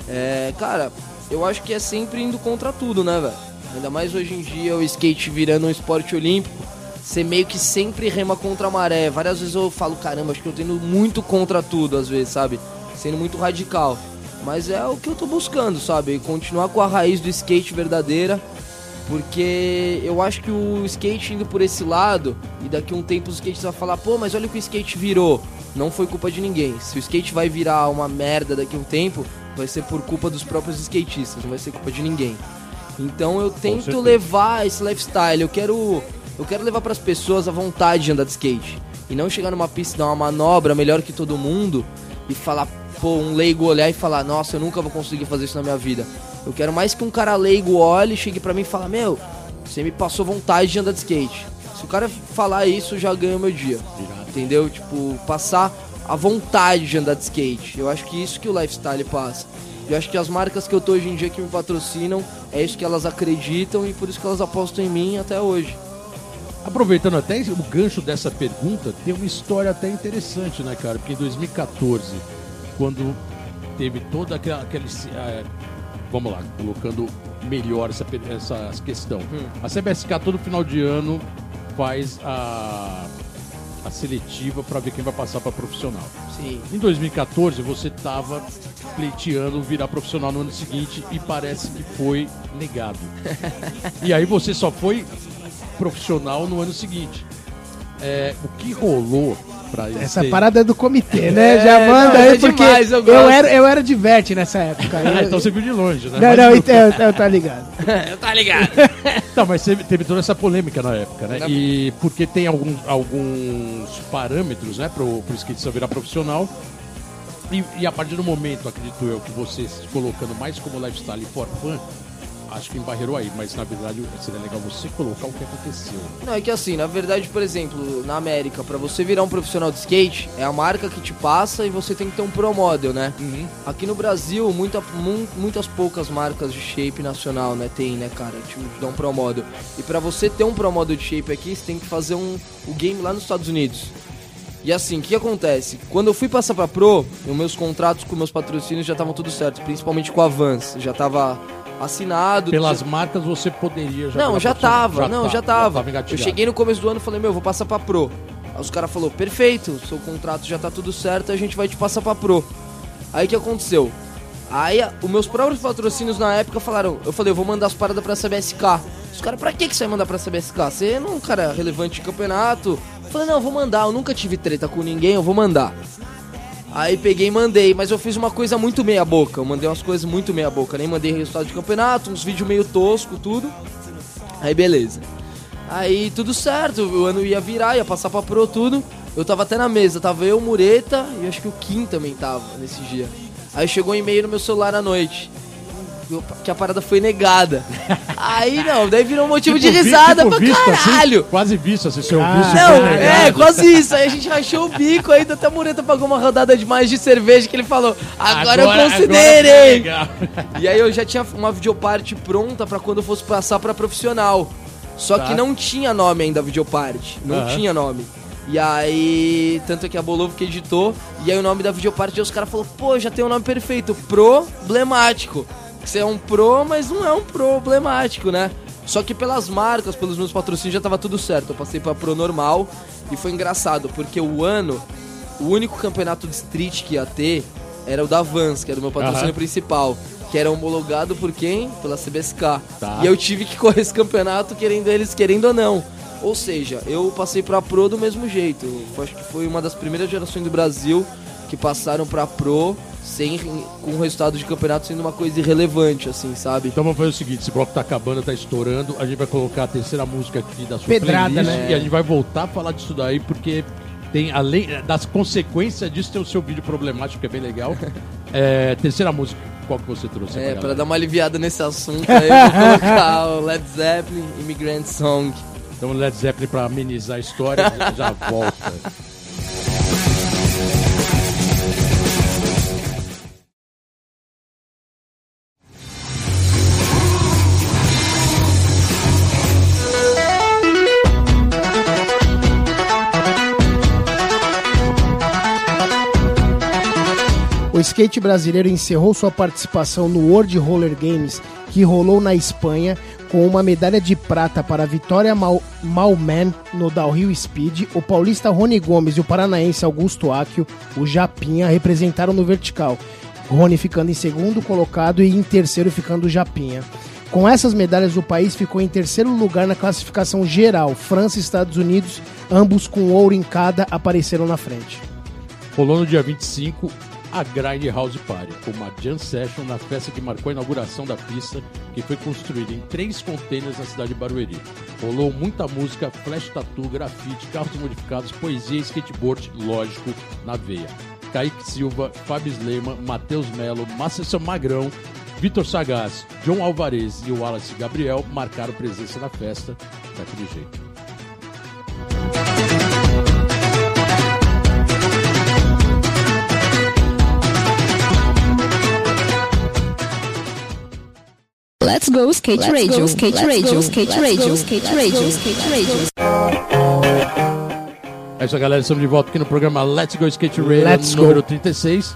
É, cara, eu acho que é sempre indo contra tudo, né, velho? Ainda mais hoje em dia o skate virando um esporte olímpico. Você meio que sempre rema contra a maré. Várias vezes eu falo, caramba, acho que eu tô indo muito contra tudo, às vezes, sabe? Sendo muito radical. Mas é o que eu tô buscando, sabe? Continuar com a raiz do skate verdadeira. Porque eu acho que o skate indo por esse lado, e daqui a um tempo os skates vão falar, pô, mas olha o que o skate virou. Não foi culpa de ninguém. Se o skate vai virar uma merda daqui a um tempo, vai ser por culpa dos próprios skatistas, não vai ser culpa de ninguém. Então eu tento levar esse lifestyle, eu quero eu quero levar pras pessoas a vontade de andar de skate. E não chegar numa pista e dar uma manobra melhor que todo mundo e falar, pô, um leigo olhar e falar, nossa, eu nunca vou conseguir fazer isso na minha vida. Eu quero mais que um cara leigo olhe, chegue pra mim e fala, meu, você me passou vontade de andar de skate. Se o cara falar isso, já ganha o meu dia. Entendeu? Tipo, passar a vontade de andar de skate. Eu acho que isso que o lifestyle passa. Eu acho que as marcas que eu tô hoje em dia que me patrocinam, é isso que elas acreditam e por isso que elas apostam em mim até hoje. Aproveitando até o gancho dessa pergunta, tem uma história até interessante, né, cara? Porque em 2014, quando teve toda aquela. aquele, eh, vamos lá, colocando melhor essa, essa questão. A CBSK todo final de ano faz a, a seletiva para ver quem vai passar para profissional. Sim. Em 2014, você estava pleiteando virar profissional no ano seguinte e parece que foi negado. e aí você só foi profissional no ano seguinte. É, o que rolou para Essa parada é do comitê, né? É, Já manda não, aí, é porque demais, eu eu, era, eu era de vete nessa época. Ah, Eu- então você viu de longe, né? Não, Mas não, então, eu, eu tá ligado. tá ligado? Não, mas teve, teve toda essa polêmica na época, né? E porque tem alguns, alguns parâmetros, né, pro, pro skatista virar profissional. E, e a partir do momento, acredito eu, que você se colocando mais como lifestyle e for fun, acho que embarreirou aí. Mas na verdade seria legal você colocar o que aconteceu. Não, é que assim, na verdade, por exemplo, na América, pra você virar um profissional de skate, é a marca que te passa e você tem que ter um pro model, né? Aqui no Brasil, muita, mu- muitas poucas marcas de shape nacional, né, tem, né, cara, tipo, te dão um pro model. E pra você ter um pro model de shape aqui, você tem que fazer um, o game lá nos Estados Unidos. E assim, o que acontece? Quando eu fui passar pra Pro, os meus contratos com meus patrocínios já estavam tudo certo, principalmente com a Vans. Já tava assinado. Pelas marcas você poderia já Não, já tava, não, tá, já tava. eu engatilhado. cheguei no começo do ano e falei, meu, vou passar pra Pro. Aí os caras falaram, perfeito, seu contrato já tá tudo certo, a gente vai te passar pra Pro. Aí o que aconteceu? Aí os meus próprios patrocínios na época falaram, eu falei, eu vou mandar as paradas pra CBSK. Os caras, pra que, que você vai mandar pra CBSK? Você não é um cara relevante de campeonato. Eu falei, não, eu vou mandar, eu nunca tive treta com ninguém, eu vou mandar. Aí peguei e mandei, mas eu fiz uma coisa muito meia boca. Eu mandei umas coisas muito meia boca. Nem mandei resultado de campeonato, uns vídeos meio tosco, tudo. Aí beleza. Aí tudo certo, o ano ia virar, ia passar pra pro tudo. Eu tava até na mesa, tava eu, Mureta e acho que o Kim também tava nesse dia. Aí chegou um e-mail no meu celular à noite. Que a parada foi negada. Aí não, daí virou um motivo de Tipo, vi- risada tipo pra visto, assim, caralho. quase visto, assim, seu Ah, visto. Não, é, quase isso. Aí a gente rachou o bico, aí até a Mureta pagou uma rodada de mais de cerveja que ele falou, agora, eu agora foi considerei. E aí eu já tinha uma videoparte pronta pra quando eu fosse passar pra profissional. Só Tá. que não tinha nome ainda a videoparte. Não Aham. tinha nome. E aí, tanto é que a Bolovo que editou, e aí o nome da videoparte, os caras falaram, pô, já tem o nome perfeito, problemático. Você é um pro, mas não é um problemático, né? Só que pelas marcas, pelos meus patrocínios já tava tudo certo. Eu passei pra pro normal e foi engraçado, porque o ano, o único campeonato de street que ia ter era o da Vans, que era o meu patrocínio Aham. principal. que era homologado por quem? Pela CBSK. Tá. E eu tive que correr esse campeonato querendo eles querendo ou não. Ou seja, eu passei pra Pro do mesmo jeito. Eu acho que foi uma das primeiras gerações do Brasil que passaram pra Pro sem com o resultado de campeonato sendo uma coisa irrelevante, assim, sabe? Então vamos fazer o seguinte, esse bloco tá acabando, tá estourando, a gente vai colocar a terceira música aqui da sua Pedrada, playlist né? e a gente vai voltar a falar disso daí, porque tem, além das consequências disso, tem o seu vídeo problemático, que é bem legal. É, terceira música, qual que você trouxe? É, pra dar uma aliviada nesse assunto, aí eu vou colocar o Led Zeppelin, Immigrant Song. Então Led Zeppelin pra amenizar a história, já volta. Skate brasileiro encerrou sua participação no World Roller Games, que rolou na Espanha, com uma medalha de prata para a Vitória Mal Malman no Downhill Speed. O paulista Rony Gomes e o paranaense Augusto Áquio, o Japinha, representaram no vertical. Rony ficando em segundo colocado e em terceiro ficando o Japinha. Com essas medalhas, o país ficou em terceiro lugar na classificação geral. França e Estados Unidos, ambos com ouro em cada, apareceram na frente. Rolou no dia 25 a Grindhouse Party, uma jam session na festa que marcou a inauguração da pista, que foi construída em três containers na cidade de Barueri. Rolou muita música, flash tattoo, grafite, carros modificados, poesia e skateboard, lógico, na veia. Kaique Silva, Fábio Slema, Matheus Melo, Márcio Magrão, Vitor Sagaz, John Alvarez e o Wallace Gabriel marcaram presença na festa daquele jeito. Let's go skate radio, skate radio, skate radio, skate radio, skate radio. É isso, galera. Estamos de volta aqui no programa Let's Go Skate Radio Let's número go. 36.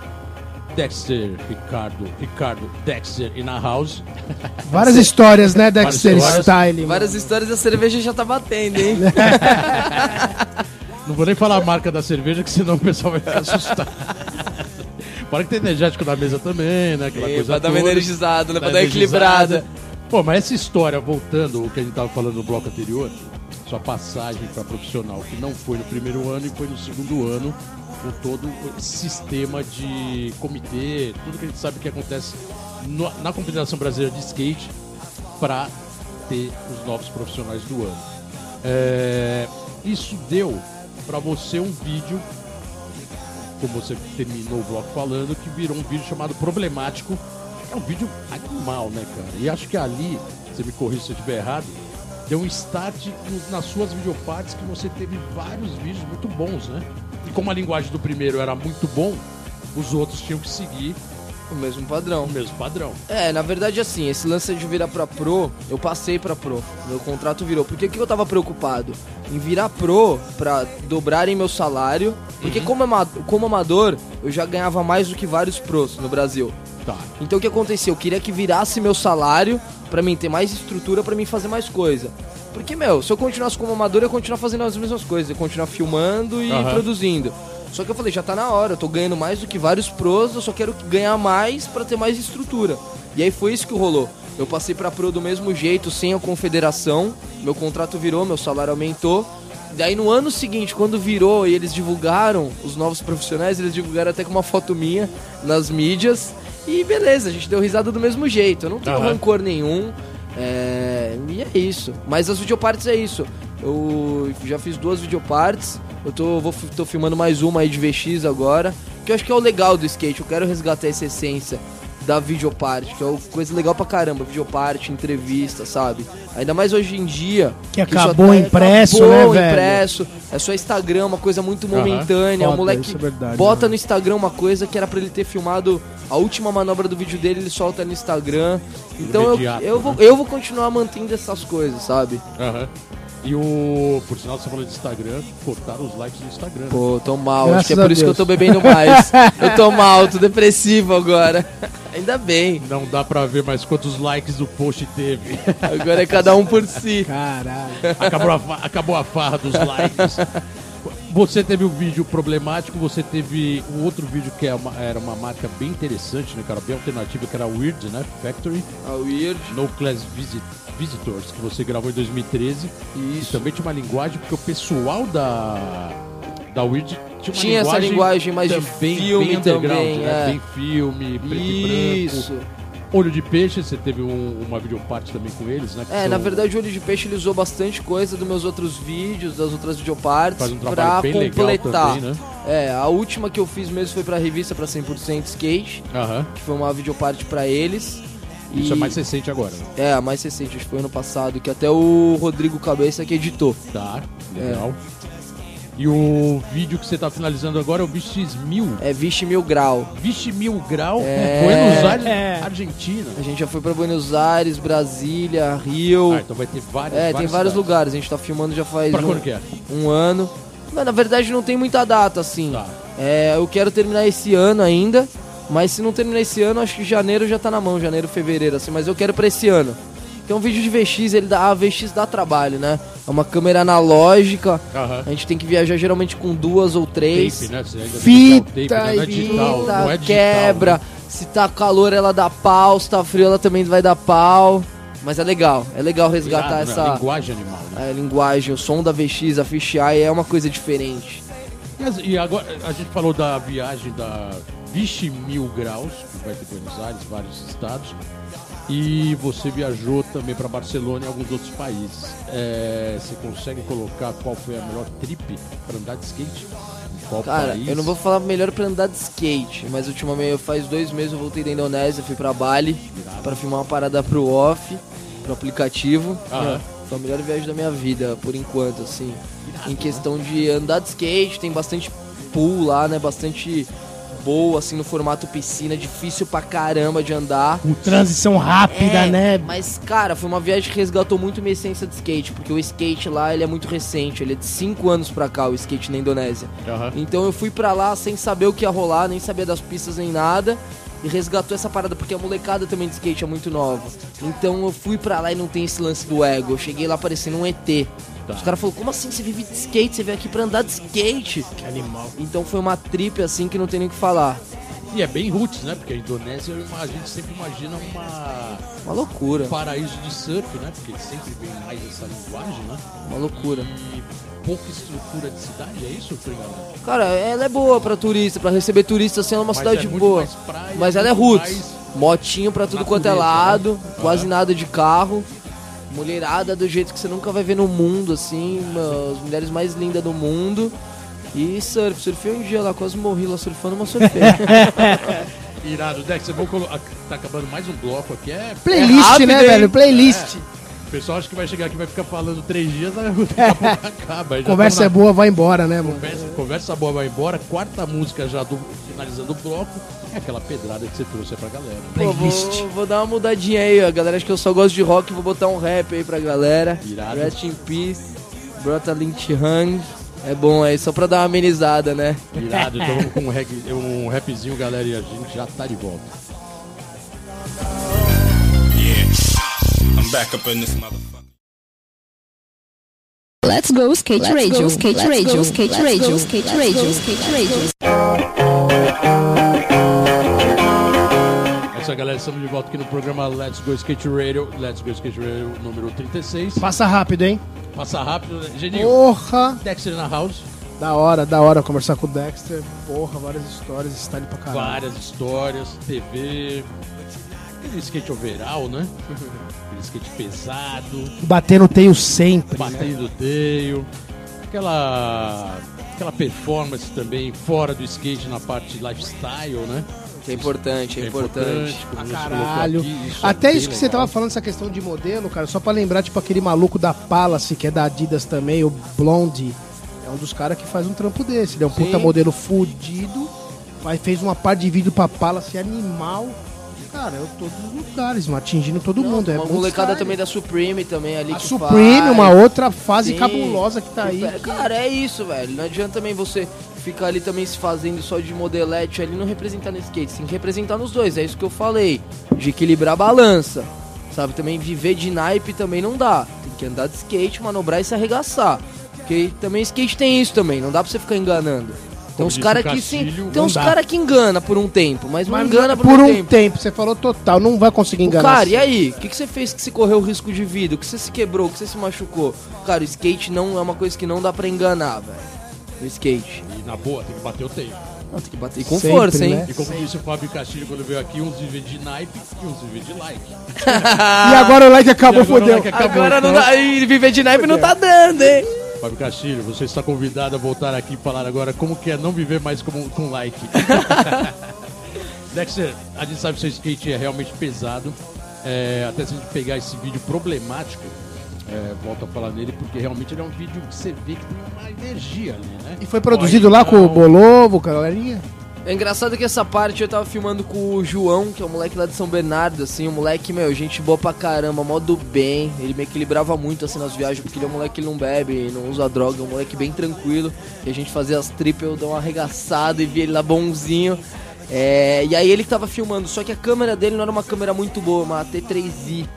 Dexter, Ricardo, Ricardo, Dexter e na house. Várias histórias, né, Dexter histórias. Style? mano. Várias histórias e a cerveja já tá batendo, hein? Não vou nem falar a marca da cerveja, que senão o pessoal vai ficar assustado. Para que tem energético na mesa também, né? Aquela É, coisa pra dar uma energizada, né? Pra dar equilibrada. Pô, mas essa história, voltando o que a gente tava falando no bloco anterior, sua passagem para profissional, que não foi no primeiro ano e foi no segundo ano, com todo esse sistema de comitê, tudo que a gente sabe que acontece no- na Confederação Brasileira de Skate para ter os novos profissionais do ano. É, isso deu para você um vídeo, como você terminou o bloco falando, que virou um vídeo chamado Problemático. É um vídeo animal, né, cara? E acho que ali, você me corrija se eu estiver errado, deu um start nas suas videopartes que você teve vários vídeos muito bons, né? E como a linguagem do primeiro era muito bom, os outros tinham que seguir O mesmo padrão. o mesmo padrão. É, na verdade, assim, esse lance de virar pra pro, eu passei pra pro. Meu contrato virou. Porque o que eu tava preocupado? Em virar pro pra dobrarem meu salário. Porque como, ama- como amador, eu já ganhava mais do que vários pros no Brasil. Tá. Então o que aconteceu? Eu queria que virasse meu salário pra mim ter mais estrutura pra mim fazer mais coisa. Porque, meu, se eu continuasse como amador, eu ia continuar fazendo as mesmas coisas. Eu ia continuar filmando e Aham. produzindo. Só que eu falei, já tá na hora, eu tô ganhando mais do que vários pros, eu só quero ganhar mais pra ter mais estrutura. E aí foi isso que rolou. Eu passei pra pro do mesmo jeito, sem a confederação. Meu contrato virou, meu salário aumentou. Daí no ano seguinte, quando virou e eles divulgaram os novos profissionais, eles divulgaram até com uma foto minha nas mídias. E beleza, a gente deu risada do mesmo jeito. Eu não tenho Aham. rancor nenhum. É... E é isso. Mas as videopartes é isso. Eu já fiz duas videopartes. Eu tô, vou, tô filmando mais uma aí de VX agora. Que eu acho que é o legal do skate. Eu quero resgatar essa essência da videoparte, que é uma coisa legal pra caramba. Videoparte, entrevista, sabe? Ainda mais hoje em dia. Que acabou impresso, acabou né, velho? impresso. É só Instagram, uma coisa muito momentânea. Foda, o moleque é verdade, bota né? no Instagram uma coisa que era pra ele ter filmado a última manobra do vídeo dele, ele solta no Instagram. Então eu, Imediato, eu, vou, né? eu vou continuar mantendo essas coisas, sabe? Aham. E o. Por sinal, você falou de Instagram, cortaram os likes do Instagram. né? Pô, tô mal. Graças Acho que é por isso que eu tô bebendo mais. eu tô mal, tô depressivo agora. Ainda bem. Não dá pra ver mais quantos likes o post teve. Agora é cada um por si. Caralho. acabou, a, fa- acabou a farra dos likes. você teve um vídeo problemático, você teve um outro vídeo que é uma- era uma marca bem interessante, né, cara? Bem alternativa, que era a Weird, né? Factory. A Weird. No Class Visit, Visitors, que você gravou em 2013. E Isso. também tinha uma linguagem, porque o pessoal da, da Weird tinha uma Tinha essa linguagem mais de também filme bem underground, também, né? é. Bem filme, preto e Isso. branco. Olho de Peixe, você teve um- uma videoparte também com eles, né? É, são- na verdade o Olho de Peixe ele usou bastante coisa dos meus outros vídeos, das outras videopartes, Faz um pra legal completar. também, né? É, a última que eu fiz mesmo foi pra revista pra 100% Skate, Aham. que foi uma videoparte pra eles. Isso E- é mais recente agora. né? É, a mais recente, acho que foi ano passado, que até o Rodrigo Cabeça que editou. Tá, É. E o vídeo que você tá finalizando agora é o VX1000. É Vixe Mil Grau. Vixe Mil Grau, É. Buenos Aires, É. Argentina. A gente já foi pra Buenos Aires, Brasília, Rio. Ah, então vai ter vários é, tem vários cidades. lugares. A gente tá filmando já faz Pra um, quando que é? um ano. Mas na verdade não tem muita data, assim. Tá. É, eu quero terminar esse ano ainda. Mas se não terminar esse ano, acho que janeiro já tá na mão, janeiro, fevereiro, assim. Mas eu quero pra esse ano. Porque um vídeo de VX, ele dá, a VX dá trabalho, né? É uma câmera analógica. Aham. A gente tem que viajar geralmente com duas ou três. Tape, né? Você ainda tem Fita que usar o tape, né? Não é digital, Fita, não é digital. quebra. né? Se tá calor, ela dá pau. Se tá frio, ela também vai dar pau. Mas é legal, é legal resgatar Irado, né? essa Linguagem animal, né? é, linguagem, o som da VX, a fisheye é uma coisa diferente. E as- E agora, a gente falou da viagem da Vixe Mil Graus, que vai ter Buenos Aires, vários estados. E você viajou também para Barcelona e alguns outros países. É, você consegue colocar qual foi a melhor trip para andar de skate? Qual Cara, país? eu não vou falar melhor pra andar de skate, mas ultimamente faz dois meses eu voltei da Indonésia, fui pra Bali pra filmar uma parada pro off, pro aplicativo. Aham. Foi a melhor viagem da minha vida, por enquanto, assim. Em questão de andar de skate, tem bastante pool lá, né? Bastante boa, assim, no formato piscina, difícil pra caramba de andar. Com transição rápida, É, né? Mas, cara, foi uma viagem que resgatou muito minha essência de skate, porque o skate lá ele é muito recente, ele é de 5 anos pra cá, o skate na Indonésia. Aham. Então eu fui pra lá sem saber o que ia rolar, nem saber das pistas nem nada. E resgatou essa parada, porque a molecada também de skate é muito nova. Então eu fui pra lá e não tem esse lance do ego. Eu cheguei lá parecendo um ET. Tá. Os caras falaram, como assim você vive de skate? Você veio aqui pra andar de skate? Que animal. Então foi uma trip assim que não tem nem o que falar. E é bem roots, né? Porque a Indonésia, a gente sempre imagina uma Uma loucura, um paraíso de surf, né? Porque sempre vem mais essa linguagem, né? uma loucura. E pouca estrutura de cidade, é isso, Fringão? Cara, ela é boa pra turista, pra receber turista assim, ela é uma Mas cidade é boa. praia, Mas ela é roots. mais- Motinho pra tudo quanto é natureza, lado, né? quase nada de carro. Mulherada do jeito que você nunca vai ver no mundo, assim, uma- as mulheres mais lindas do mundo. E surf, surfei um dia lá, quase morri lá surfando, mas surfei. Irado, Dex, vamos colocar. Tá acabando mais um bloco aqui. É. Playlist, rápido, né, hein? velho? Playlist. O pessoal acha que vai chegar aqui e vai ficar falando três dias, daqui a pouco acaba. Já Conversa é tamo boa, vai embora, né, na- mano? Conversa, conversa boa vai embora. Quarta música já do, finalizando o bloco. É aquela pedrada que você trouxe pra galera. Pô, Playlist. vou, vou dar uma mudadinha aí, a galera acha que eu só gosto de rock, vou botar um rap aí pra galera. Irado. Rest in Peace, Brota Lynch Hang. É bom aí, só pra dar uma amenizada, né? Irado, então vamos com um, reg, um rapzinho, galera, e a gente já tá de volta. Yeah, I'm back up in this motherfucker. Let's go skate radio, skate radio, skate radio, skate radio, skate radio. Isso aí, galera. Estamos de volta aqui no programa Let's Go Skate Radio. Let's Go Skate Radio número 36. Passa rápido, hein? Passa rápido, né? Geninho. Porra! Dexter na house. Da hora, da hora conversar com o Dexter. Porra, várias histórias, ali pra caralho. Várias histórias, TV. Aquele skate overall, né? Aquele skate pesado, Bater no teio sempre. né? batendo o teio. Aquela. Aquela performance também fora do skate na parte lifestyle, né? Que é importante, é, É importante. colocou caralho. aqui, isso é Até isso que você tava falando, essa questão de modelo, cara, só pra lembrar, tipo, aquele maluco da Palace, que é da Adidas também, o Blondie. É um dos caras que faz um trampo desse. Ele é um Sim. puta modelo fudido. Mas fez uma parte de vídeo pra Palace animal. Cara, eu tô nos lugares, mano, atingindo todo mundo. É uma muito molecada também da Supreme também ali A Supreme, faz. uma outra fase Sim. cabulosa que tá aí. Cara, é isso, velho. Não adianta também você ficar ali também se fazendo só de modelete ali e não representar no skate. Você tem que representar nos dois. É isso que eu falei. De equilibrar a balança. Sabe? Também viver de naipe também não dá. Tem que andar de skate, manobrar e se arregaçar. Porque também skate tem isso também, não dá pra você ficar enganando. Tem uns caras o que sim, tem não uns cara que engana por um tempo, mas, não Mas engana por, por um, um tempo. tempo. você falou total, não vai conseguir O enganar. Cara, e assim. aí? O que, que você fez que você correu risco de vida? O que você se quebrou? O que você se machucou? Cara, o skate não é uma coisa que não dá pra enganar, velho. No skate. E na boa, tem que bater o tempo. Não, tem que bater com Sempre, força, hein? né? E como disse o Fábio Castilho quando veio aqui, uns vivem de naipe e uns vivem de like. E agora o like acabou, E agora o fodeu. like acabou. Agora não então. dá. E viver de naipe não tá dando, hein? Fábio Castilho, você está convidado a voltar aqui e falar agora como que é não viver mais como, com like. Dexter, a gente sabe que seu skate é realmente pesado. É, até se a gente pegar esse vídeo problemático, é, volto a falar nele, porque realmente ele é um vídeo que você vê que tem uma energia ali, né? E foi produzido lá Corre, com o Bolovo, com a galerinha? É engraçado que essa parte eu tava filmando com o João, que é um moleque lá de São Bernardo, assim, um moleque, meu, gente boa pra caramba, mó do bem. Ele me equilibrava muito, assim, nas viagens, porque ele é um moleque que não bebe, não usa droga, é um moleque bem tranquilo. E a gente fazia as tripes, eu dava uma arregaçada e via ele lá bonzinho. É, e aí ele tava filmando, só que a câmera dele não era uma câmera muito boa, uma T3i.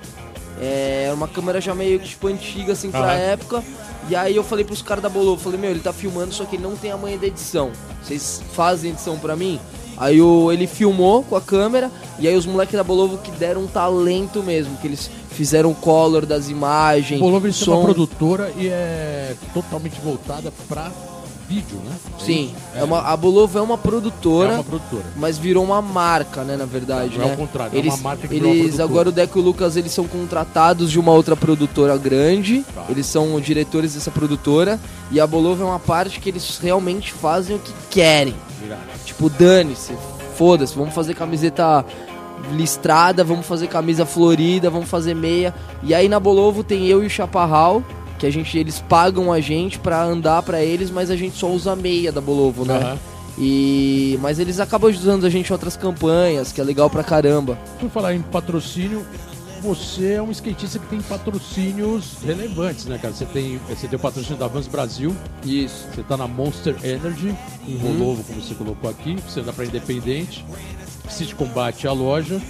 É, era uma câmera já meio tipo antiga assim pra Aham. época. E aí eu falei pros caras da Bolô, falei, meu, ele tá filmando, só que ele não tem a manha da edição. Vocês fazem edição pra mim? Aí o, ele filmou com a câmera, e aí os moleques da Bolovo que deram um talento mesmo, que eles fizeram o color das imagens, Bolovo é uma produtora e é totalmente voltada pra vídeo, né? É Sim, isso? é uma, a Bolovo é uma é produtora. uma produtora. Mas virou uma marca, né, na verdade, Não é né? o contrário, é eles, uma marca que uma eles produtora. agora o Deco e o Lucas, eles são contratados de uma outra produtora grande. Tá. Eles são diretores dessa produtora e a Bolovo é uma parte que eles realmente fazem o que querem. Irado. Tipo, dane-se, foda-se, vamos fazer camiseta listrada, vamos fazer camisa florida, vamos fazer meia. E aí na Bolovo tem eu e o Chaparral, que a gente eles pagam a gente pra andar pra eles, mas a gente só usa a meia da Bolovo, né? Aham. E mas eles acabam ajudando a gente em outras campanhas, que é legal pra caramba. Por falar em patrocínio, você é um skatista que tem patrocínios relevantes, né, cara? Você tem, você tem o patrocínio da Vans Brasil, Isso. você tá na Monster Energy, Uhum. o novo, como você colocou aqui, você anda pra Independente, City Combate a loja,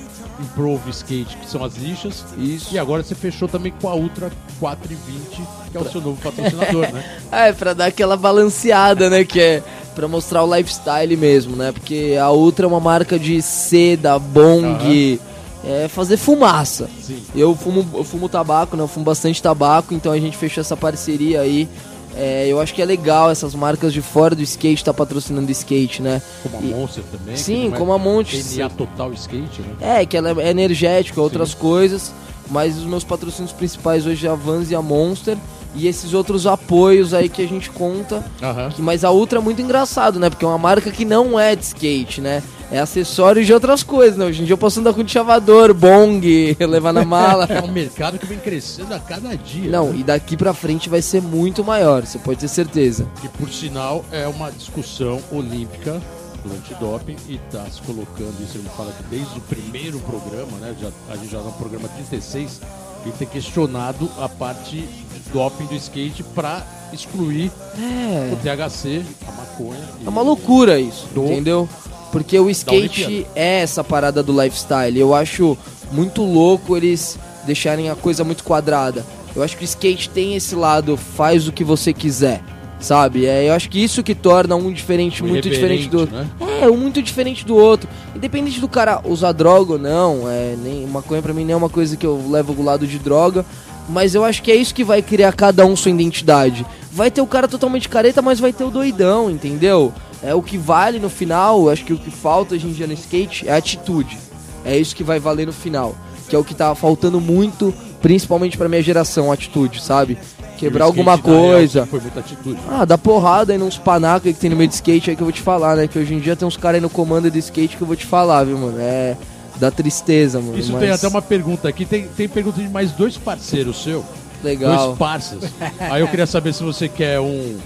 Improve Skate, que são as lixas, Isso. e agora você fechou também com a Ultra 420, que é o seu novo patrocinador, né? É, pra dar aquela balanceada, né? Que é pra mostrar o lifestyle mesmo, né? Porque a Ultra é uma marca de seda, bong, é fazer fumaça. Sim. Eu fumo, eu fumo tabaco, né? Eu fumo bastante tabaco, então a gente fechou essa parceria aí. É, eu acho que é legal essas marcas de fora do skate tá patrocinando skate, né? Como a E- Monster também. Sim, é como a Monster. DNA Total Skate, né? É, que ela é energética, outras coisas. Mas os meus patrocínios principais hoje é a Vans e a Monster. E esses outros apoios aí que a gente conta. Aham. Que- Mas a Ultra é muito engraçado, né? Porque é uma marca que não é de skate, né? É acessório de outras coisas, né? Hoje em dia eu posso andar com chavador, bong, levar na mala. É um mercado que vem crescendo a cada dia. Não, né? e daqui pra frente vai ser muito maior, você pode ter certeza. Que por sinal é uma discussão olímpica do antidoping e está se colocando isso, ele fala que desde o primeiro programa, né? Já, a gente já tá no programa 36, ele tem questionado a parte de doping do skate para excluir É. o THC, a maconha. e- É uma loucura isso, entendeu? Porque o skate é essa parada do lifestyle. Eu acho muito louco eles deixarem a coisa muito quadrada. Eu acho que o skate tem esse lado, faz o que você quiser, sabe? É, eu acho que isso que torna um diferente, Um muito diferente do outro. irreverente, É, um muito diferente do outro. Independente do cara usar droga ou não, é, nem, maconha pra mim nem é uma coisa que eu levo do lado de droga. Mas eu acho que é isso que vai criar cada um sua identidade. Vai ter o cara totalmente careta, mas vai ter o doidão, entendeu? É o que vale no final, acho que o que falta hoje em dia no skate é a atitude. É isso que vai valer no final. Que é o que tá faltando muito, principalmente pra minha geração, atitude, sabe? Quebrar alguma coisa. Foi muita atitude. Ah, dá porrada aí nos panacas que tem no meio de skate aí que eu vou te falar, né? Que hoje em dia tem uns caras aí no comando do skate que eu vou te falar, viu, mano? É. Dá tristeza, mano. Isso mas tem até uma pergunta aqui. Tem, tem pergunta de mais dois parceiros seu. Legal. Dois parças. Aí eu queria saber se você quer um,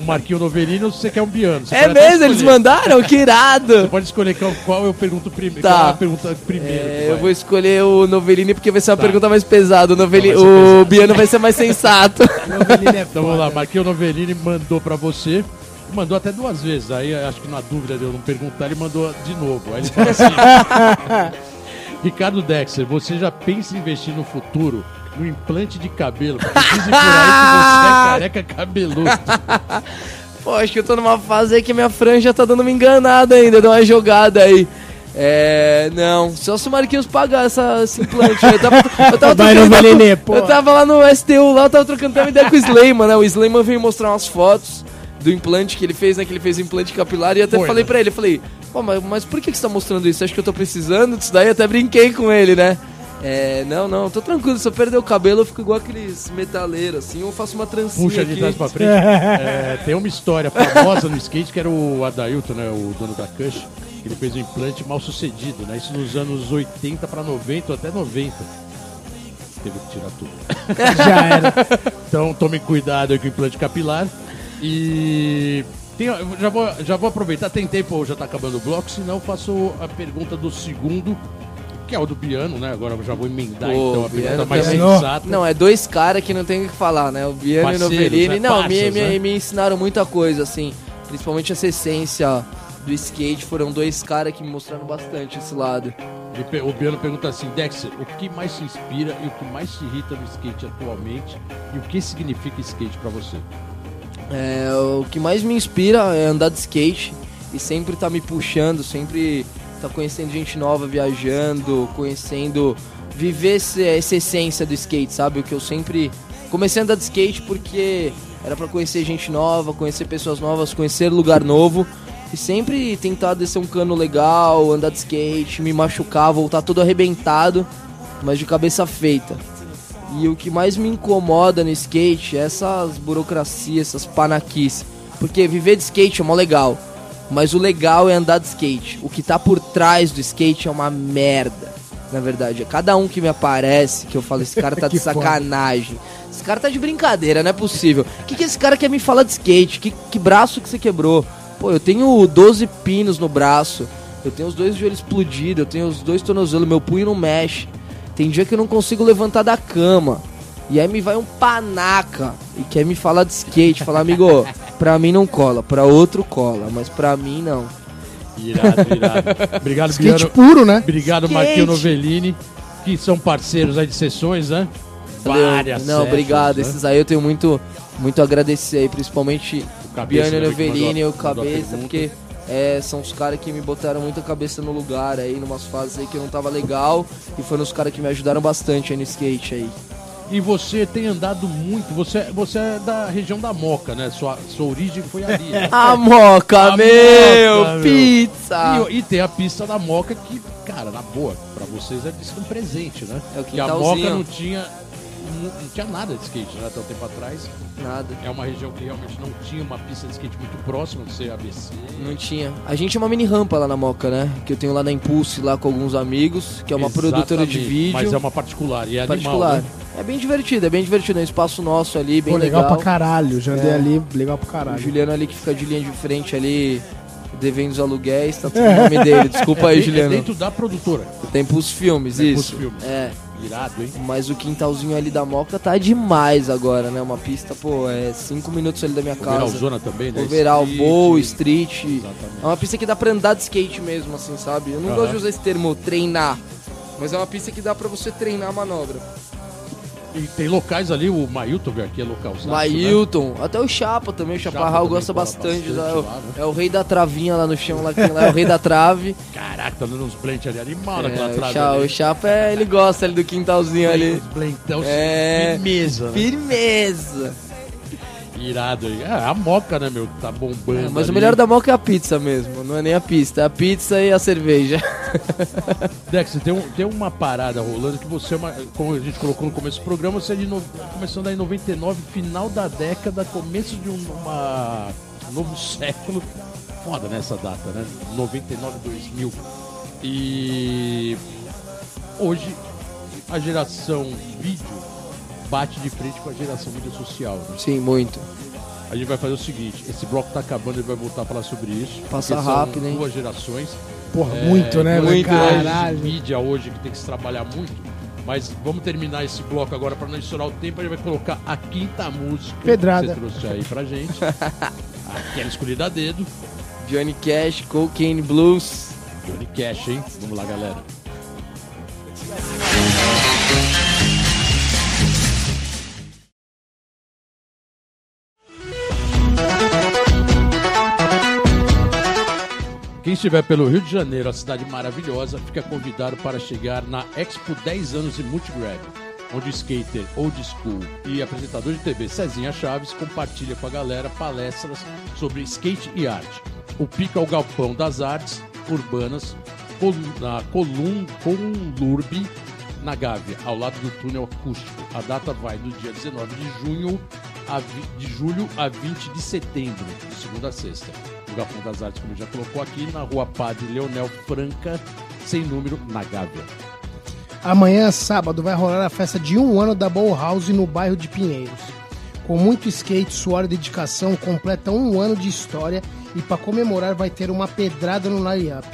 um Marquinho Novelino ou se você quer um Biano. Você É mesmo? Eles mandaram? Que Você irado! pode escolher qual, qual eu pergunto primeiro. Tá. Qual é a pergunta primeiro? É, eu vou escolher o Novelini porque vai ser uma Tá. pergunta mais pesada. O, Noveli... Então vai ser o. Biano vai ser mais sensato. Novelino é Então vamos lá. Marquinho Novelini mandou pra você. Mandou até duas vezes. Aí acho que na dúvida de eu não perguntar, ele mandou de novo. Aí ele fala assim: Ricardo Dexter, você já pensa em investir no futuro no implante de cabelo. Dizem por aí que você é careca cabeludo. Pô, acho que eu tô numa fase aí que minha franja tá dando uma enganada ainda, deu uma jogada aí. É. Não, só se o Marquinhos pagar essa, esse implante aí. Eu tava, eu tava Vai no trocando- Belenê, pô. Eu tava lá no STU, lá eu tava trocando até uma ideia com o Slayman, né? O Slayman veio mostrar umas fotos do implante que ele fez, né? Que ele fez o implante capilar e eu até Foi, falei né? pra ele, falei, pô, mas, mas por que, que você tá mostrando isso? Você acha que eu tô precisando disso daí? Até brinquei com ele, né? É, não, não, tô tranquilo, se eu perder o cabelo eu fico igual aqueles metaleiros, assim, eu faço uma trancinha Puxa de aqui. trás pra frente. É, tem uma história famosa no skate que era o Adailton, né? O dono da Cush. que Ele fez um implante mal sucedido, né? Isso nos anos 80 pra 90 ou até 90. Teve que tirar tudo. Já era. Então tomem cuidado aí com o implante capilar. E tem- eu já, vou, já vou aproveitar, tem tempo ou já tá acabando o bloco, senão eu faço a pergunta do segundo, que é o do Biano, né? Agora eu já vou emendar Pô, então a Biano pergunta mais também. sensata. Não, é dois caras que não tem o que falar, né? O Biano e o Parceiros, Novelini. né? Não, me, Parças, me, né? me ensinaram muita coisa, assim. Principalmente essa essência do skate. Foram dois caras que me mostraram bastante esse lado. E O Biano pergunta assim, Dexter, o que mais te inspira e o que mais te irrita no skate atualmente? E o que significa skate pra você? É, o que mais me inspira é andar de skate e sempre tá me puxando, sempre tá conhecendo gente nova, viajando, conhecendo, viver esse- essa essência do skate, sabe? O que eu sempre comecei a andar de skate porque era pra conhecer gente nova, conhecer pessoas novas, conhecer lugar novo e sempre tentar descer um cano legal, andar de skate, me machucar, voltar todo arrebentado, mas de cabeça feita. E o que mais me incomoda no skate é essas burocracias, essas panaquices. Porque viver de skate é mó legal. Mas o legal é andar de skate. O que tá por trás do skate é uma merda. Na verdade, é cada um que me aparece que eu falo, esse cara tá de Que foda. sacanagem. Esse cara tá de brincadeira, não é possível. O que, que esse cara quer me falar de skate? Que, que braço que você quebrou? Pô, eu tenho 12 pinos no braço. Eu tenho os dois joelhos explodidos. Eu tenho os dois tornozelos. Meu punho não mexe. Tem dia que eu não consigo levantar da cama. E aí me vai um panaca e quer me falar de skate. Falar, amigo, pra mim não cola. Pra outro cola. Mas pra mim não. Irado, irado. Obrigado, Skate puro, né? Obrigado, Skate. Marquinhos Novellini, que são parceiros aí de sessões, né? Valeu. Várias Não, sessions, obrigado. né? Esses aí eu tenho muito, muito a agradecer aí, principalmente O Cabeça Biano que Novelini e o Cabeça, porque é, são os caras que me botaram muita cabeça no lugar aí, numas fases aí que eu não tava legal, e foram os caras que me ajudaram bastante aí no skate aí. E você tem andado muito, você, você é da região da Moca, né? Sua, sua origem foi ali. né? A moca, A meu! Moca, meu. Pizza! E, e tem a pista da Moca que, cara, na boa, pra vocês é isso um presente, né? É o Porque a. Moca não tinha, não, não tinha nada de skate, né? Até um tempo atrás. Nada. É uma região que realmente não tinha uma pista de skate muito próxima do seu ABC. Não tinha. A gente é uma mini rampa lá na Moca, né? Que eu tenho lá na Impulse, lá com alguns amigos, que é uma produtora de Exatamente, vídeo. Mas é uma particular e é particular. animal, né? É bem divertido, é bem divertido. É um espaço nosso ali, bem Pô, legal, legal. pra caralho. Já andei É. ali, legal pra O caralho. Juliano ali que fica de linha de frente ali, devendo os aluguéis, tá tudo no nome dele. Desculpa aí, É Juliano. dentro da produtora. Tem pros filmes, Tem pros isso. filmes. É. Irado, hein? Mas o quintalzinho ali da Moca tá demais agora, né? Uma pista, pô, é 5 minutos ali da minha casa. Overalzona também, né? Overall, Street. bowl, street. Exatamente. É uma pista que dá pra andar de skate mesmo, assim, sabe? Eu não Aham. gosto de usar esse termo treinar. Mas é uma pista que dá pra você treinar a manobra. E tem locais ali, o Mailton aqui, é localzaço, né? Mailton, até o Chapa também, o Chapa Chaparral também gosta bastante. bastante é, o, lá, né? é o rei da travinha lá no chão, lá, que lá é o rei da trave. Caraca, tá dando uns blend ali, animal É, naquela o, trave Cha- ali. o Chapa, é, ele gosta ali do quintalzinho ali. Uns blendão, É. firmeza, né? Firmeza. Irado aí. É, a moca, né, meu? Tá bombando É, mas o ali. melhor da Moca é a pizza mesmo, não é nem a pista, é a pizza e a cerveja. Dex, tem, um- tem uma parada rolando que você é uma. Como a gente colocou no começo do programa, você é de no, começando aí em 99, final da década, começo de um uma, um novo século. Foda nessa data, né? 99, 2000. E hoje a geração vídeo bate de frente com a geração mídia social. né? Sim, muito. A gente vai fazer o seguinte: esse bloco tá acabando, ele vai voltar a falar sobre isso. Passa rápido, hein? Duas gerações. Porra, É, muito, né, gerações Caralho. mídia hoje que tem que se trabalhar muito. Mas vamos terminar esse bloco agora para não estourar o tempo. A gente vai colocar a quinta música Pedrada. que você trouxe aí pra gente. Aquela escolhida a dedo. Johnny Cash, Cocaine Blues. Johnny Cash, hein? Vamos lá, galera. Quem estiver pelo Rio de Janeiro, a cidade maravilhosa, fica convidado para chegar na Expo 10 anos de Multigrab, onde o skater old school e apresentador de TV Cezinha Chaves compartilha com a galera palestras sobre skate e arte. O pica ao galpão das artes urbanas na Colum, Colurbe, na Gávea, ao lado do túnel acústico. A data vai do dia 19 de junho a de julho a 20 de setembro, segunda a sexta. O Galpão das Artes, como já colocou aqui, na rua Padre Leonel Franca, sem número, na Gávea. Amanhã, sábado, vai rolar a festa de um ano da Bowl House no bairro de Pinheiros. Com muito skate, suor e dedicação, completa um ano de história e para comemorar vai ter uma pedrada no line-up.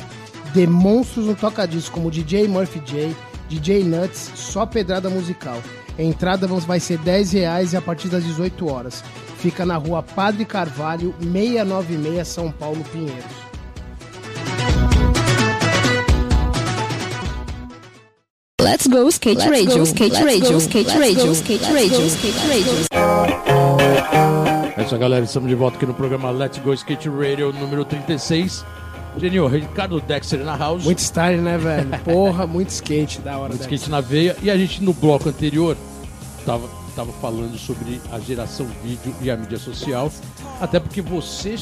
De monstros no tocadisco como DJ Murphy J, DJ Nuts, só pedrada musical. A entrada vai ser 10 reais e a partir das 18 horas. Fica na rua Padre Carvalho, 696, São Paulo, Pinheiros. Let's go skate radio, skate radio, skate radio, skate radio, skate radio. É isso, galera. Estamos de volta aqui no programa Let's Go Skate Radio número 36. Genio, Ricardo Dexter na house. Muito style, né, velho? Porra, muito skate, da hora. Muito dessa. skate na veia. E a gente no bloco anterior tava, tava falando sobre a geração vídeo e a mídia social. Até porque você,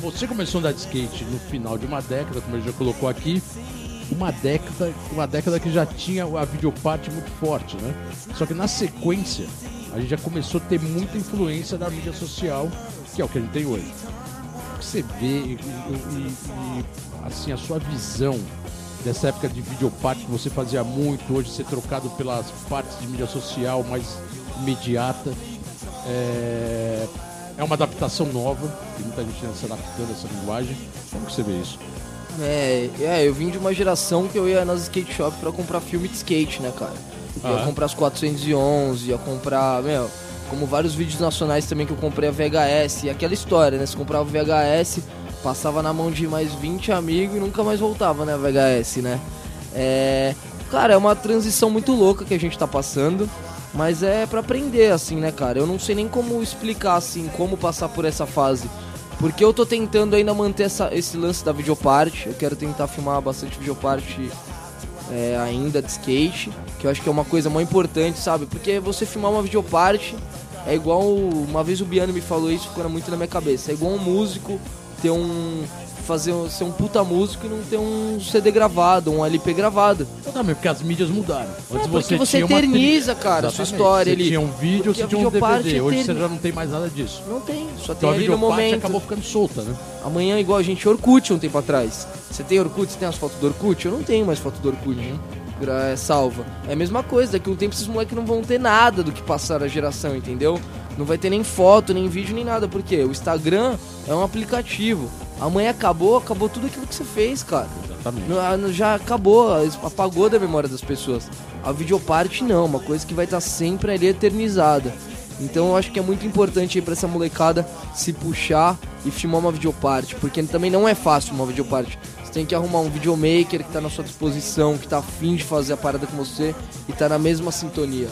você começou a andar de skate no final de uma década, como ele já colocou aqui. Uma década, uma década que já tinha a videoparte muito forte, né? Só que na sequência, a gente já começou a ter muita influência da mídia social, que é o que a gente tem hoje. O que você vê e, e- e, assim, a sua visão dessa época de videoparte que você fazia muito, hoje ser trocado pelas partes de mídia social mais imediata. É, é uma adaptação nova, tem muita gente se adaptando a essa linguagem. Como você vê isso? É, é, eu vim de uma geração que eu ia nas skate shops pra comprar filme de skate, né, cara? Eu ia Ah. comprar as 411, ia comprar, meu, como vários vídeos nacionais também que eu comprei a VHS, e aquela história, né? Você comprava o VHS, passava na mão de mais 20 amigos e nunca mais voltava, né, VHS, né? É, cara, é uma transição muito louca que a gente tá passando, mas é pra aprender, assim, né, cara? Eu não sei nem como explicar, assim, como passar por essa fase. Porque eu tô tentando ainda manter essa, esse lance da videoparte. Eu quero tentar filmar bastante videoparte é, ainda de skate. Que eu acho que é uma coisa muito importante, sabe? Porque você filmar uma videoparte é igual. Uma vez o Biano me falou isso, ficou muito na minha cabeça. É igual um músico ter um. Fazer ser um puta músico e não ter um CD gravado, um LP gravado. Exatamente, porque as mídias mudaram. Antes É, porque você tinha uma eterniza, trilha. cara, a sua Exatamente. história Você ali. tinha um vídeo, Porque você tinha um DVD. Hoje você já não tem mais nada disso. Não tem, só tem Então a ali no momento. acabou ficando solta, né? Amanhã, igual a gente, Orkut um tempo atrás. Você tem Orkut? Você tem as fotos do Orkut? Eu não tenho mais foto do Orkut. Gra- é, salva. É a mesma coisa, daqui a um tempo esses moleques não vão ter nada do que passar a geração, entendeu? Não vai ter nem foto, nem vídeo, nem nada. Por quê? O Instagram é um aplicativo. Amanhã acabou, acabou tudo aquilo que você fez, cara. Exatamente. Ah, Já acabou, apagou da memória das pessoas. A videoparte não, uma coisa que vai estar sempre ali eternizada. Então eu acho que é muito importante aí pra essa molecada se puxar e filmar uma videoparte, porque também não é fácil uma videoparte. Você tem que arrumar um videomaker que tá na sua disposição, que tá afim de fazer a parada com você e tá na mesma sintonia.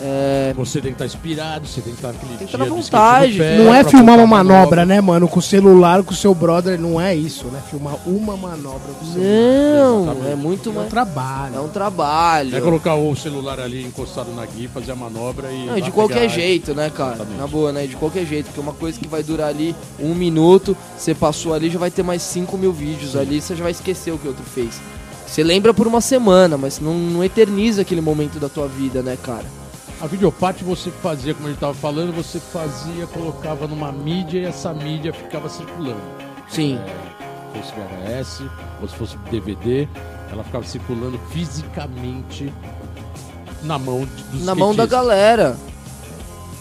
É, Você tem que estar inspirado, você tem que estar naquele Tem que dia estar na vontade. pé, Não é filmar uma manobra, né, mano? Com o celular, com o seu brother, não é isso, né? Filmar uma manobra com o celular. não, é muito É um mais. trabalho. É um trabalho. É colocar o celular ali encostado na guia, fazer a manobra e. Não, de qualquer pegar- jeito, né, cara? Exatamente. Na boa, né? De qualquer jeito, porque uma coisa que vai durar ali um minuto, você passou ali, já vai ter mais 5 mil vídeos ali, você já vai esquecer o que o outro fez. Você lembra por uma semana, mas não, não eterniza aquele momento da tua vida, né, cara? A videoparte você fazia, como a gente tava falando, você fazia, colocava numa mídia e essa mídia ficava circulando. Sim. Se fosse VHS, ou se fosse DVD, ela ficava circulando fisicamente na mão de- dos Na mão da galera.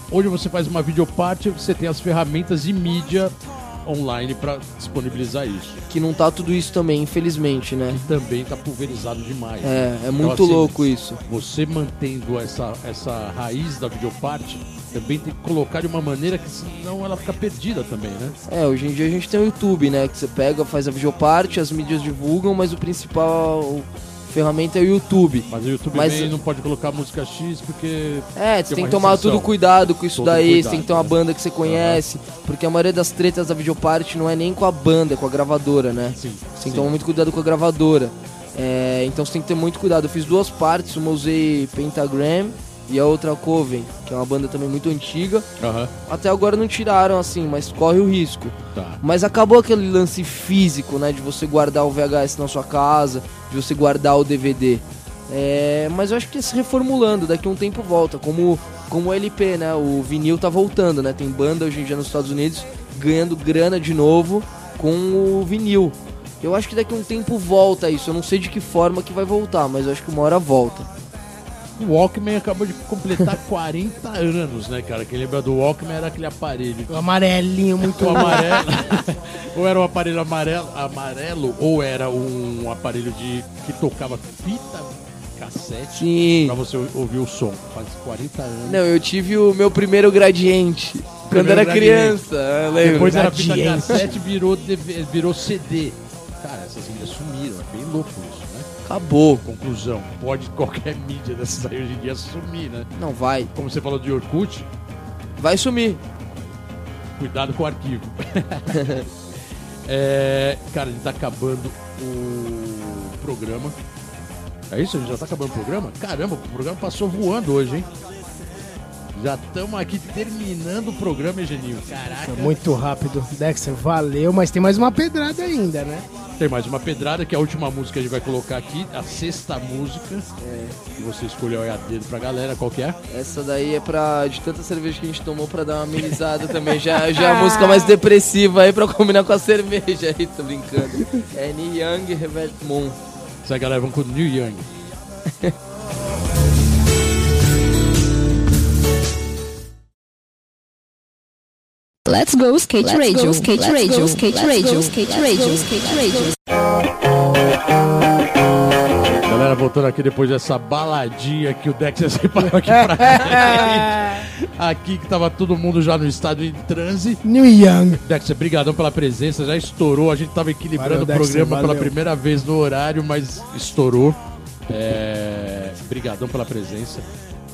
Hoje você faz uma videoparte, você tem as ferramentas de mídia online para disponibilizar isso. Que não tá tudo isso também, infelizmente, né? E também está pulverizado demais. É, é muito Então, assim, louco isso. Você mantendo essa, essa raiz da videoparte, também tem que colocar de uma maneira que senão ela fica perdida também, né? É, hoje em dia a gente tem o YouTube, né? Que você pega, faz a videoparte, as mídias divulgam, mas o principal ferramenta é o YouTube. Mas o YouTube Mas- não pode colocar música X porque. É, Tem você tem uma que tomar restrição. tudo cuidado com isso Todo daí, cuidado, você tem que ter uma né? banda que você conhece, porque a maioria das tretas da videoparte não é nem com a banda, é com a gravadora, né? Sim. Você tem que sim. tomar muito cuidado com a gravadora. É, então você tem que ter muito cuidado. Eu fiz duas partes, uma usei Pentagram e a outra Coven, que é uma banda também muito antiga. Aham, Até agora não tiraram assim, mas corre o risco. tá. Mas acabou aquele lance físico, né? De você guardar o VHS na sua casa, de você guardar o DVD. É, mas eu acho que se reformulando, daqui a um tempo volta. Como, como o LP, né? O vinil tá voltando, né? Tem banda hoje em dia nos Estados Unidos ganhando grana de novo com o vinil. Eu acho que daqui a um tempo volta isso. Eu não sei de que forma que vai voltar, mas eu acho que uma hora volta. O Walkman acabou de completar 40 anos, né, cara? Quem lembra do Walkman era aquele aparelho. O amarelinho muito O amarelo. ou era um aparelho amarelo, amarelo, ou era um aparelho de que tocava fita cassete Sim. pra você ouvir o som. Faz 40 anos. Não, eu tive o meu primeiro gradiente. Quando Primeiro era gradiente. criança. Depois era fita Gradiente. cassete virou, virou CD. Cara, essas mídias sumiram. É bem louco isso? Acabou. Conclusão, pode qualquer mídia dessas aí hoje em dia sumir, né? Não vai. Como você falou de Orkut, Vai sumir. cuidado com o arquivo. É, cara, a gente tá acabando o programa. É isso? A gente já tá acabando o programa? Caramba, o programa passou voando hoje, hein? Já estamos aqui terminando o programa, Egeninho. Caraca. Muito rápido. Dexter, valeu, mas tem mais uma pedrada ainda, né? Tem mais uma pedrada, que é a última música que a gente vai colocar aqui, a sexta música. Que você escolheu aí a dedo pra galera, qual que é? Essa daí é pra. De tanta cerveja que a gente tomou pra dar uma amenizada também. Já, já é a música mais depressiva aí pra combinar com a cerveja aí, tô brincando. É Neil Young Revert Moon. Isso aí, galera, vamos com o New Young. Let's go skate radio, skate radio, skate radio, skate radio, skate radio. Galera, voltando aqui depois dessa baladinha que o Dexter separou aqui pra gente. Aqui que tava todo mundo já no estado em transe. New Young. Dexter, brigadão pela presença, já estourou. A gente tava equilibrando Valeu, o Dexter, programa pela valeu. primeira vez no horário, mas estourou. É... Brigadão pela presença.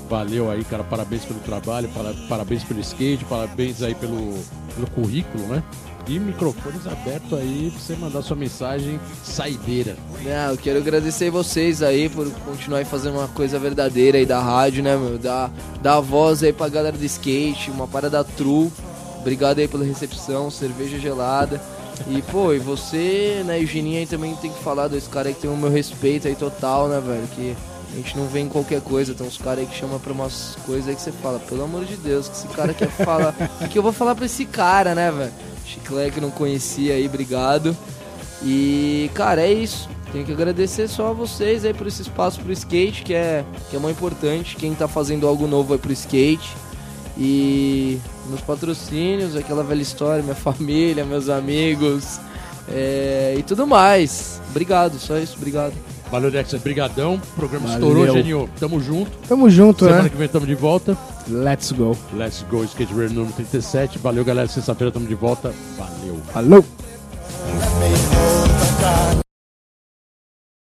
Valeu aí, cara. Parabéns pelo trabalho, para- parabéns pelo skate, parabéns aí pelo, pelo currículo, né? E microfones abertos aí pra você mandar sua mensagem saideira. Não, eu quero agradecer vocês aí por continuar fazendo uma coisa verdadeira aí da rádio, né, meu? Dar, voz aí pra galera do skate, uma parada true. Obrigado aí pela recepção, cerveja gelada. E, pô, e você, né, e o aí também tem que falar caras aí que tem o meu respeito aí total, né, velho? Que a gente não vê em qualquer coisa. Tem uns caras aí que chamam pra umas coisas aí que você fala, pelo amor de Deus, que esse cara quer falar. O que eu vou falar pra esse cara, né, velho? Chiclete que não conhecia aí, obrigado. E, cara, é isso. Tenho que agradecer só a vocês aí por esse espaço pro skate, que é, que é muito importante. Quem tá fazendo algo novo aí pro skate. E meus patrocínios, aquela velha história, minha família, meus amigos é, e tudo mais. Obrigado, só isso, obrigado. Valeu, Dexter. Brigadão. O programa Valeu. estourou, Genio. Tamo junto. Tamo junto, Semana né? Semana que vem tamo de volta. Let's go. Let's go. Skate Radio número 37. Valeu, galera. Sexta-feira tamo de volta. Valeu. Falou.